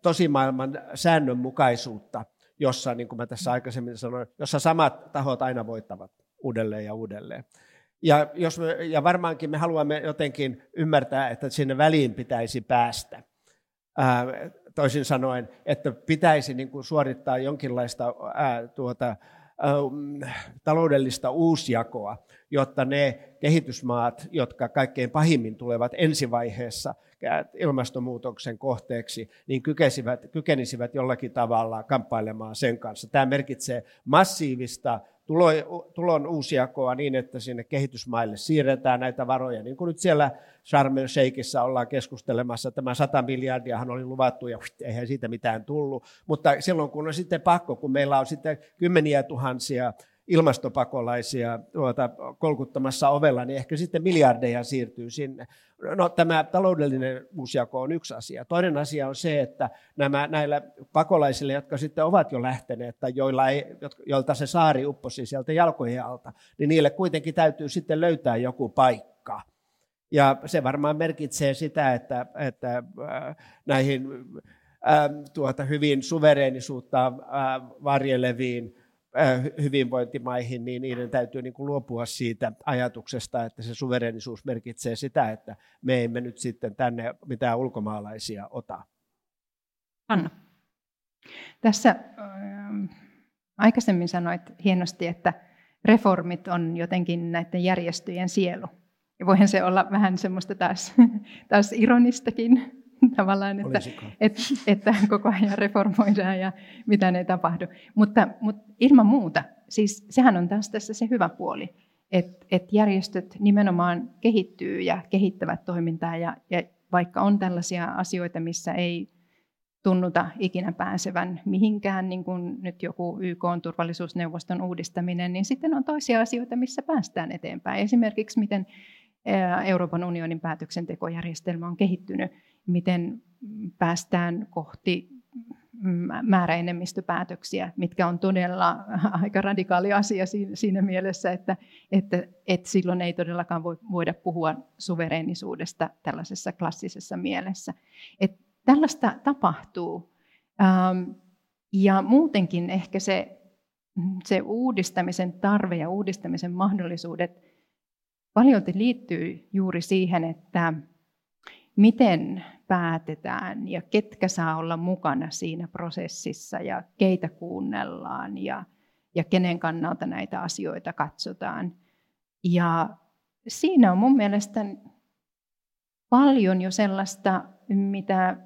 tosimaailman säännönmukaisuutta, jossa, niin kuin mä tässä aikaisemmin sanoin, jossa samat tahot aina voittavat uudelleen ja uudelleen. Ja, jos me, ja varmaankin me haluamme jotenkin ymmärtää, että sinne väliin pitäisi päästä. Ää, toisin sanoen, että pitäisi niin kuin suorittaa jonkinlaista ää, tuota, ää, taloudellista uusjakoa, jotta ne kehitysmaat, jotka kaikkein pahimmin tulevat ensivaiheessa ilmastonmuutoksen kohteeksi, niin kykenisivät, kykenisivät jollakin tavalla kamppailemaan sen kanssa. Tämä merkitsee massiivista tulon uusjakoa niin, että sinne kehitysmaille siirretään näitä varoja, niin kuin nyt siellä Sharm el ollaan keskustelemassa. Tämä 100 miljardiahan oli luvattu ja eihän siitä mitään tullut, mutta silloin kun on sitten pakko, kun meillä on sitten kymmeniä tuhansia ilmastopakolaisia tuota, kolkuttamassa ovella, niin ehkä sitten miljardeja siirtyy sinne. No, tämä taloudellinen uusjako on yksi asia. Toinen asia on se, että nämä, näillä pakolaisille, jotka sitten ovat jo lähteneet tai joilla ei, joilta se saari upposi sieltä jalkojen alta, niin niille kuitenkin täytyy sitten löytää joku paikka. Ja se varmaan merkitsee sitä, että, että äh, näihin tuota, hyvin suvereenisuutta äh, varjeleviin hyvinvointimaihin, niin niiden täytyy niin kuin luopua siitä ajatuksesta, että se suverenisuus merkitsee sitä, että me emme nyt sitten tänne mitään ulkomaalaisia ota. Anna. Tässä äh, aikaisemmin sanoit hienosti, että reformit on jotenkin näiden järjestöjen sielu. Ja voihan se olla vähän semmoista taas, [laughs] taas ironistakin, [laughs] tavallaan, että, että, että koko ajan reformoidaan ja mitä ei tapahdu. Mutta, mutta ilman muuta, siis sehän on taas tässä se hyvä puoli, että, että järjestöt nimenomaan kehittyy ja kehittävät toimintaa ja, ja vaikka on tällaisia asioita, missä ei tunnuta ikinä pääsevän mihinkään, niin kuin nyt joku YK on turvallisuusneuvoston uudistaminen, niin sitten on toisia asioita, missä päästään eteenpäin. Esimerkiksi miten Euroopan unionin päätöksentekojärjestelmä on kehittynyt miten päästään kohti määräenemmistöpäätöksiä, mitkä on todella [laughs] aika radikaali asia siinä mielessä, että, että, että silloin ei todellakaan voi, voida puhua suvereenisuudesta tällaisessa klassisessa mielessä. Että tällaista tapahtuu. Ja muutenkin ehkä se, se uudistamisen tarve ja uudistamisen mahdollisuudet paljolti liittyy juuri siihen, että miten päätetään ja ketkä saa olla mukana siinä prosessissa ja keitä kuunnellaan ja, ja kenen kannalta näitä asioita katsotaan. Ja siinä on mun mielestä paljon jo sellaista, mitä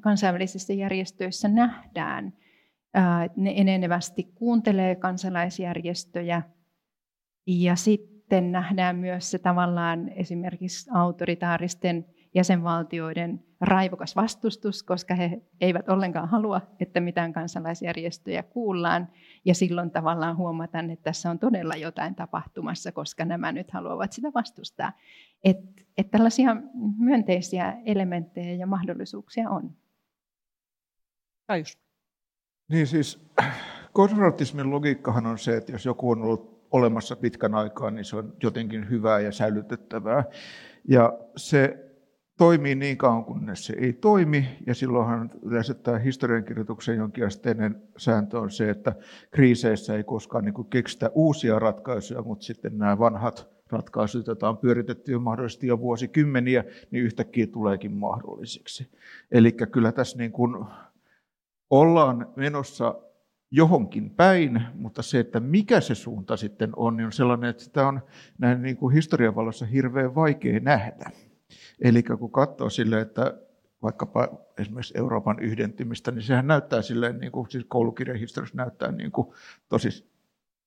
kansainvälisissä järjestöissä nähdään. Ne enenevästi kuuntelee kansalaisjärjestöjä ja sitten nähdään myös se tavallaan esimerkiksi autoritaaristen jäsenvaltioiden raivokas vastustus, koska he eivät ollenkaan halua, että mitään kansalaisjärjestöjä kuullaan. Ja silloin tavallaan huomataan, että tässä on todella jotain tapahtumassa, koska nämä nyt haluavat sitä vastustaa. Että et tällaisia myönteisiä elementtejä ja mahdollisuuksia on. Ajus. Niin siis [clears throat] konservatismin logiikkahan on se, että jos joku on ollut olemassa pitkän aikaa, niin se on jotenkin hyvää ja säilytettävää. Ja se toimii niin kauan, kunnes se ei toimi, ja silloinhan yleensä tämä historiankirjoituksen jonkinasteinen sääntö on se, että kriiseissä ei koskaan niin keksitä uusia ratkaisuja, mutta sitten nämä vanhat ratkaisut, joita on pyöritetty jo mahdollisesti jo vuosikymmeniä, niin yhtäkkiä tuleekin mahdollisiksi. Eli kyllä tässä niin kuin ollaan menossa johonkin päin, mutta se, että mikä se suunta sitten on, niin on sellainen, että sitä on näin niin kuin historian valossa hirveän vaikea nähdä. Eli kun katsoo sille, että vaikkapa esimerkiksi Euroopan yhdentymistä, niin sehän näyttää silleen, niin kuin siis koulukirjan historiassa näyttää niin kuin tosi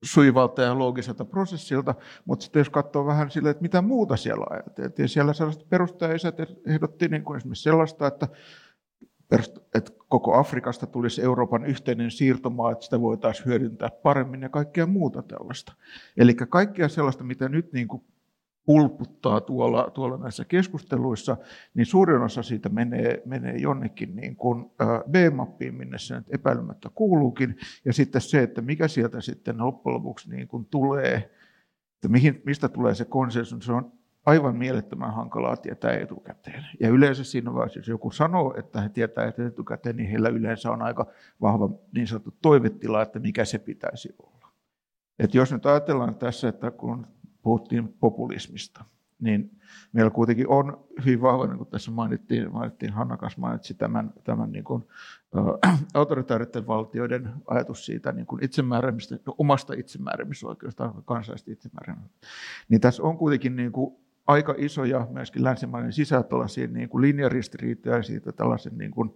suivalta ja loogiselta prosessilta, mutta sitten jos katsoo vähän sille, että mitä muuta siellä ajateltiin, siellä sellaiset perustajaisät ehdotti niin kuin esimerkiksi sellaista, että että koko Afrikasta tulisi Euroopan yhteinen siirtomaa, että sitä voitaisiin hyödyntää paremmin ja kaikkea muuta tällaista. Eli kaikkea sellaista, mitä nyt niin kuin pulputtaa tuolla, tuolla näissä keskusteluissa, niin suurin osa siitä menee, menee jonnekin niin kuin B-mappiin, minne se nyt epäilemättä kuuluukin. Ja sitten se, että mikä sieltä sitten loppujen lopuksi niin kuin tulee, että mihin, mistä tulee se konsensus, se on aivan mielettömän hankalaa tietää etukäteen. Ja yleensä siinä vaiheessa, jos joku sanoo, että he tietää etukäteen, niin heillä yleensä on aika vahva niin sanottu toivetila, että mikä se pitäisi olla. Et jos nyt ajatellaan tässä, että kun puhuttiin populismista, niin meillä kuitenkin on hyvin vahva, niin kuin tässä mainittiin, mainittiin Hanna kanssa mainitsi tämän, tämän niin kuin, äh, valtioiden ajatus siitä niin kuin itsemääräämistä, omasta itsemääräämisoikeudesta, kansallisesta itsemääräämisoikeudesta. Niin tässä on kuitenkin niin kuin aika isoja myöskin länsimainen sisällä tällaisia niin kuin linjaristiriitoja siitä tällaisen, niin kuin,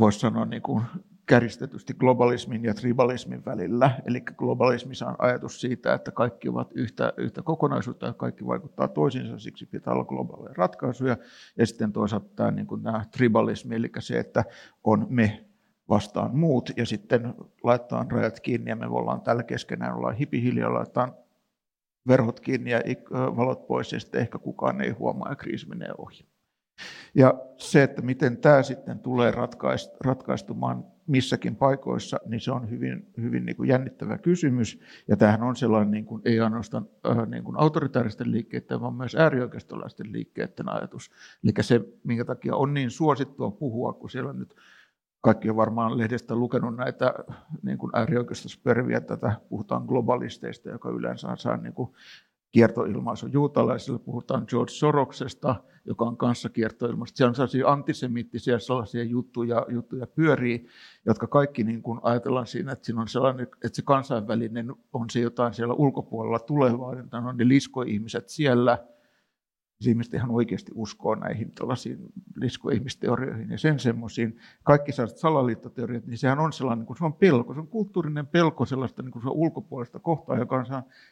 voisi sanoa, niin kuin kärjistetysti globalismin ja tribalismin välillä. Eli globalismissa on ajatus siitä, että kaikki ovat yhtä, yhtä kokonaisuutta ja kaikki vaikuttaa toisiinsa, siksi pitää olla globaaleja ratkaisuja. Ja sitten toisaalta tämä, niin kuin tämä tribalismi, eli se, että on me vastaan muut ja sitten laittaa rajat kiinni ja me ollaan tällä keskenään, ollaan hipihiljaa, laitetaan verhot kiinni ja valot pois ja sitten ehkä kukaan ei huomaa ja kriisi menee ohi. Ja se, että miten tämä sitten tulee ratkaistumaan missäkin paikoissa, niin se on hyvin, hyvin niin kuin jännittävä kysymys. Ja tämähän on sellainen niin kuin, ei ainoastaan äh, niin kuin autoritaaristen liikkeiden, vaan myös äärioikeistolaisten liikkeiden ajatus. Eli se, minkä takia on niin suosittua puhua, kun siellä nyt kaikki on varmaan lehdestä lukenut näitä niin kuin äärioikeistossa tätä, puhutaan globalisteista, joka yleensä saa niin kuin kiertoilmaisu. Juutalaisille puhutaan George Soroksesta, joka on kanssa kiertoilmaisu. Siellä on sellaisia antisemittisiä sellaisia juttuja, juttuja pyörii, jotka kaikki niin kuin ajatellaan siinä, että, siinä on sellainen, että se kansainvälinen on se jotain siellä ulkopuolella tulevaa, että on ne liskoihmiset siellä – Siis ihmiset ihan oikeasti uskoo näihin tällaisiin liskoihmisteorioihin ja sen semmoisiin. Kaikki sellaiset salaliittoteoriat, niin sehän on sellainen, kun se on pelko, se on kulttuurinen pelko sellaista niin kuin se on ulkopuolista kohtaa, joka on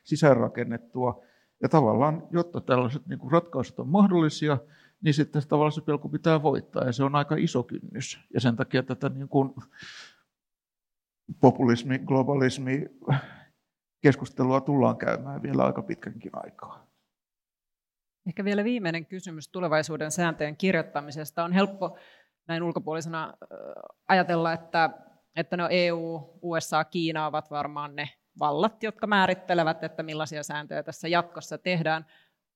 sisäänrakennettua. Ja tavallaan, jotta tällaiset niin kuin ratkaisut on mahdollisia, niin sitten tavallaan se pelko pitää voittaa, ja se on aika iso kynnys. Ja sen takia tätä niin kuin populismi, globalismi, keskustelua tullaan käymään vielä aika pitkänkin aikaa. Ehkä vielä viimeinen kysymys tulevaisuuden sääntöjen kirjoittamisesta. On helppo näin ulkopuolisena ajatella, että, että no EU, USA, Kiina ovat varmaan ne vallat, jotka määrittelevät, että millaisia sääntöjä tässä jatkossa tehdään.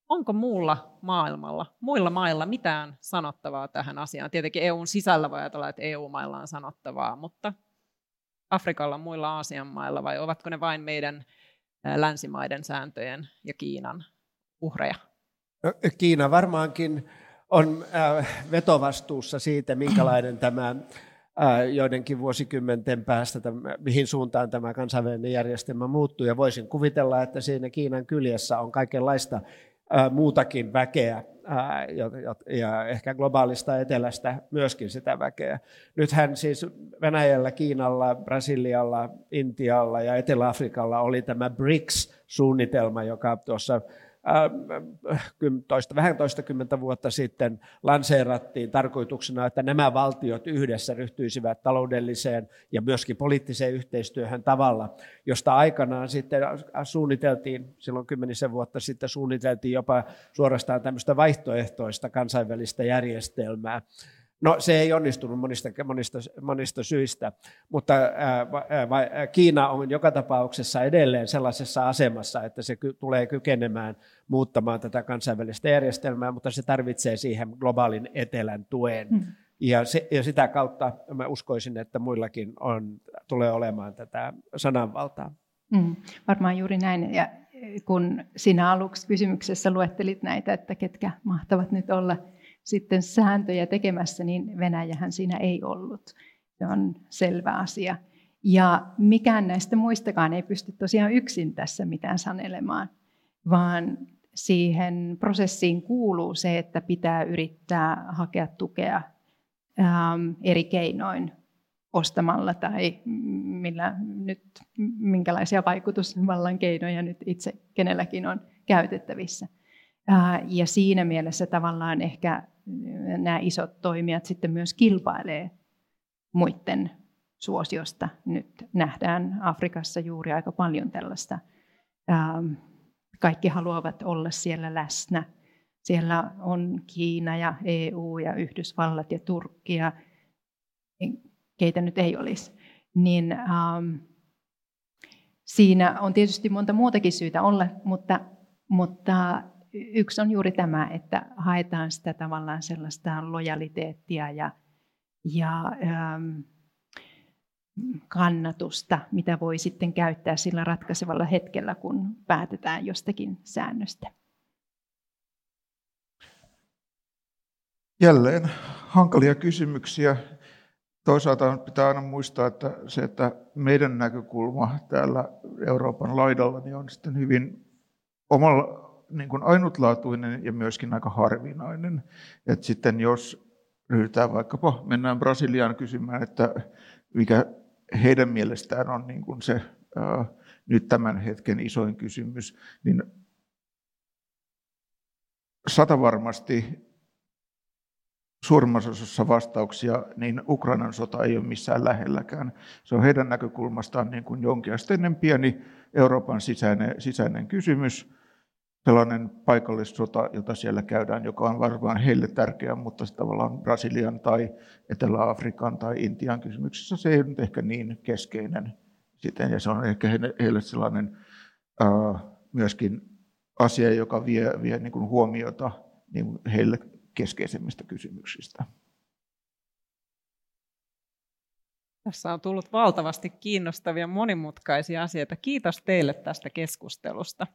Onko muulla maailmalla, muilla mailla mitään sanottavaa tähän asiaan? Tietenkin EUn sisällä voi ajatella, että EU-mailla on sanottavaa, mutta Afrikalla, muilla Aasian mailla, vai ovatko ne vain meidän länsimaiden sääntöjen ja Kiinan uhreja? Kiina varmaankin on vetovastuussa siitä, minkälainen tämä joidenkin vuosikymmenten päästä, mihin suuntaan tämä kansainvälinen järjestelmä muuttuu. Ja voisin kuvitella, että siinä Kiinan kyljessä on kaikenlaista muutakin väkeä ja ehkä globaalista etelästä myöskin sitä väkeä. Nythän siis Venäjällä, Kiinalla, Brasilialla, Intialla ja Etelä-Afrikalla oli tämä BRICS-suunnitelma, joka tuossa toista, vähän toistakymmentä vuotta sitten lanseerattiin tarkoituksena, että nämä valtiot yhdessä ryhtyisivät taloudelliseen ja myöskin poliittiseen yhteistyöhön tavalla, josta aikanaan sitten suunniteltiin, silloin kymmenisen vuotta sitten suunniteltiin jopa suorastaan tämmöistä vaihtoehtoista kansainvälistä järjestelmää, No se ei onnistunut monista, monista, monista syistä, mutta ää, Kiina on joka tapauksessa edelleen sellaisessa asemassa, että se ky- tulee kykenemään muuttamaan tätä kansainvälistä järjestelmää, mutta se tarvitsee siihen globaalin etelän tuen. Mm. Ja, se, ja sitä kautta mä uskoisin, että muillakin on, tulee olemaan tätä sananvaltaa. Mm, varmaan juuri näin. Ja kun sinä aluksi kysymyksessä luettelit näitä, että ketkä mahtavat nyt olla – sitten sääntöjä tekemässä, niin Venäjähän siinä ei ollut. Se on selvä asia. Ja mikään näistä muistakaan ei pysty tosiaan yksin tässä mitään sanelemaan, vaan siihen prosessiin kuuluu se, että pitää yrittää hakea tukea ähm, eri keinoin ostamalla tai millä nyt, minkälaisia vaikutusvallan keinoja nyt itse kenelläkin on käytettävissä. Ja siinä mielessä tavallaan ehkä nämä isot toimijat sitten myös kilpailee muiden suosiosta. Nyt nähdään Afrikassa juuri aika paljon tällaista. Kaikki haluavat olla siellä läsnä. Siellä on Kiina ja EU ja Yhdysvallat ja Turkki ja keitä nyt ei olisi. Niin, ähm, siinä on tietysti monta muutakin syytä olla, mutta, mutta yksi on juuri tämä, että haetaan sitä tavallaan sellaista lojaliteettia ja, ja ähm, kannatusta, mitä voi sitten käyttää sillä ratkaisevalla hetkellä, kun päätetään jostakin säännöstä. Jälleen hankalia kysymyksiä. Toisaalta pitää aina muistaa, että se, että meidän näkökulma täällä Euroopan laidalla niin on sitten hyvin omalla niin kuin ainutlaatuinen ja myöskin aika harvinainen. Et sitten jos ryhdytään vaikkapa, mennään Brasiliaan kysymään, että mikä heidän mielestään on niin kuin se ää, nyt tämän hetken isoin kysymys, niin sata varmasti suurimmassa osassa vastauksia, niin Ukrainan sota ei ole missään lähelläkään. Se on heidän näkökulmastaan niin kuin jonkinasteinen pieni Euroopan sisäinen, sisäinen kysymys, sellainen paikallissota, jota siellä käydään, joka on varmaan heille tärkeä, mutta se tavallaan Brasilian tai Etelä-Afrikan tai Intian kysymyksessä se ei nyt ehkä niin keskeinen siten, ja se on ehkä heille sellainen uh, myöskin asia, joka vie, vie niin kuin huomiota niin heille keskeisemmistä kysymyksistä. Tässä on tullut valtavasti kiinnostavia monimutkaisia asioita. Kiitos teille tästä keskustelusta.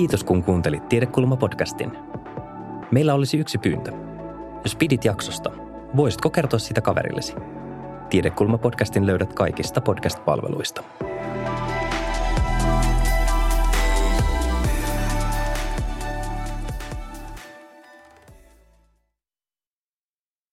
Kiitos kun kuuntelit Tiedekulma-podcastin. Meillä olisi yksi pyyntö. Jos pidit jaksosta, voisitko kertoa sitä kaverillesi? Tiedekulma-podcastin löydät kaikista podcast-palveluista.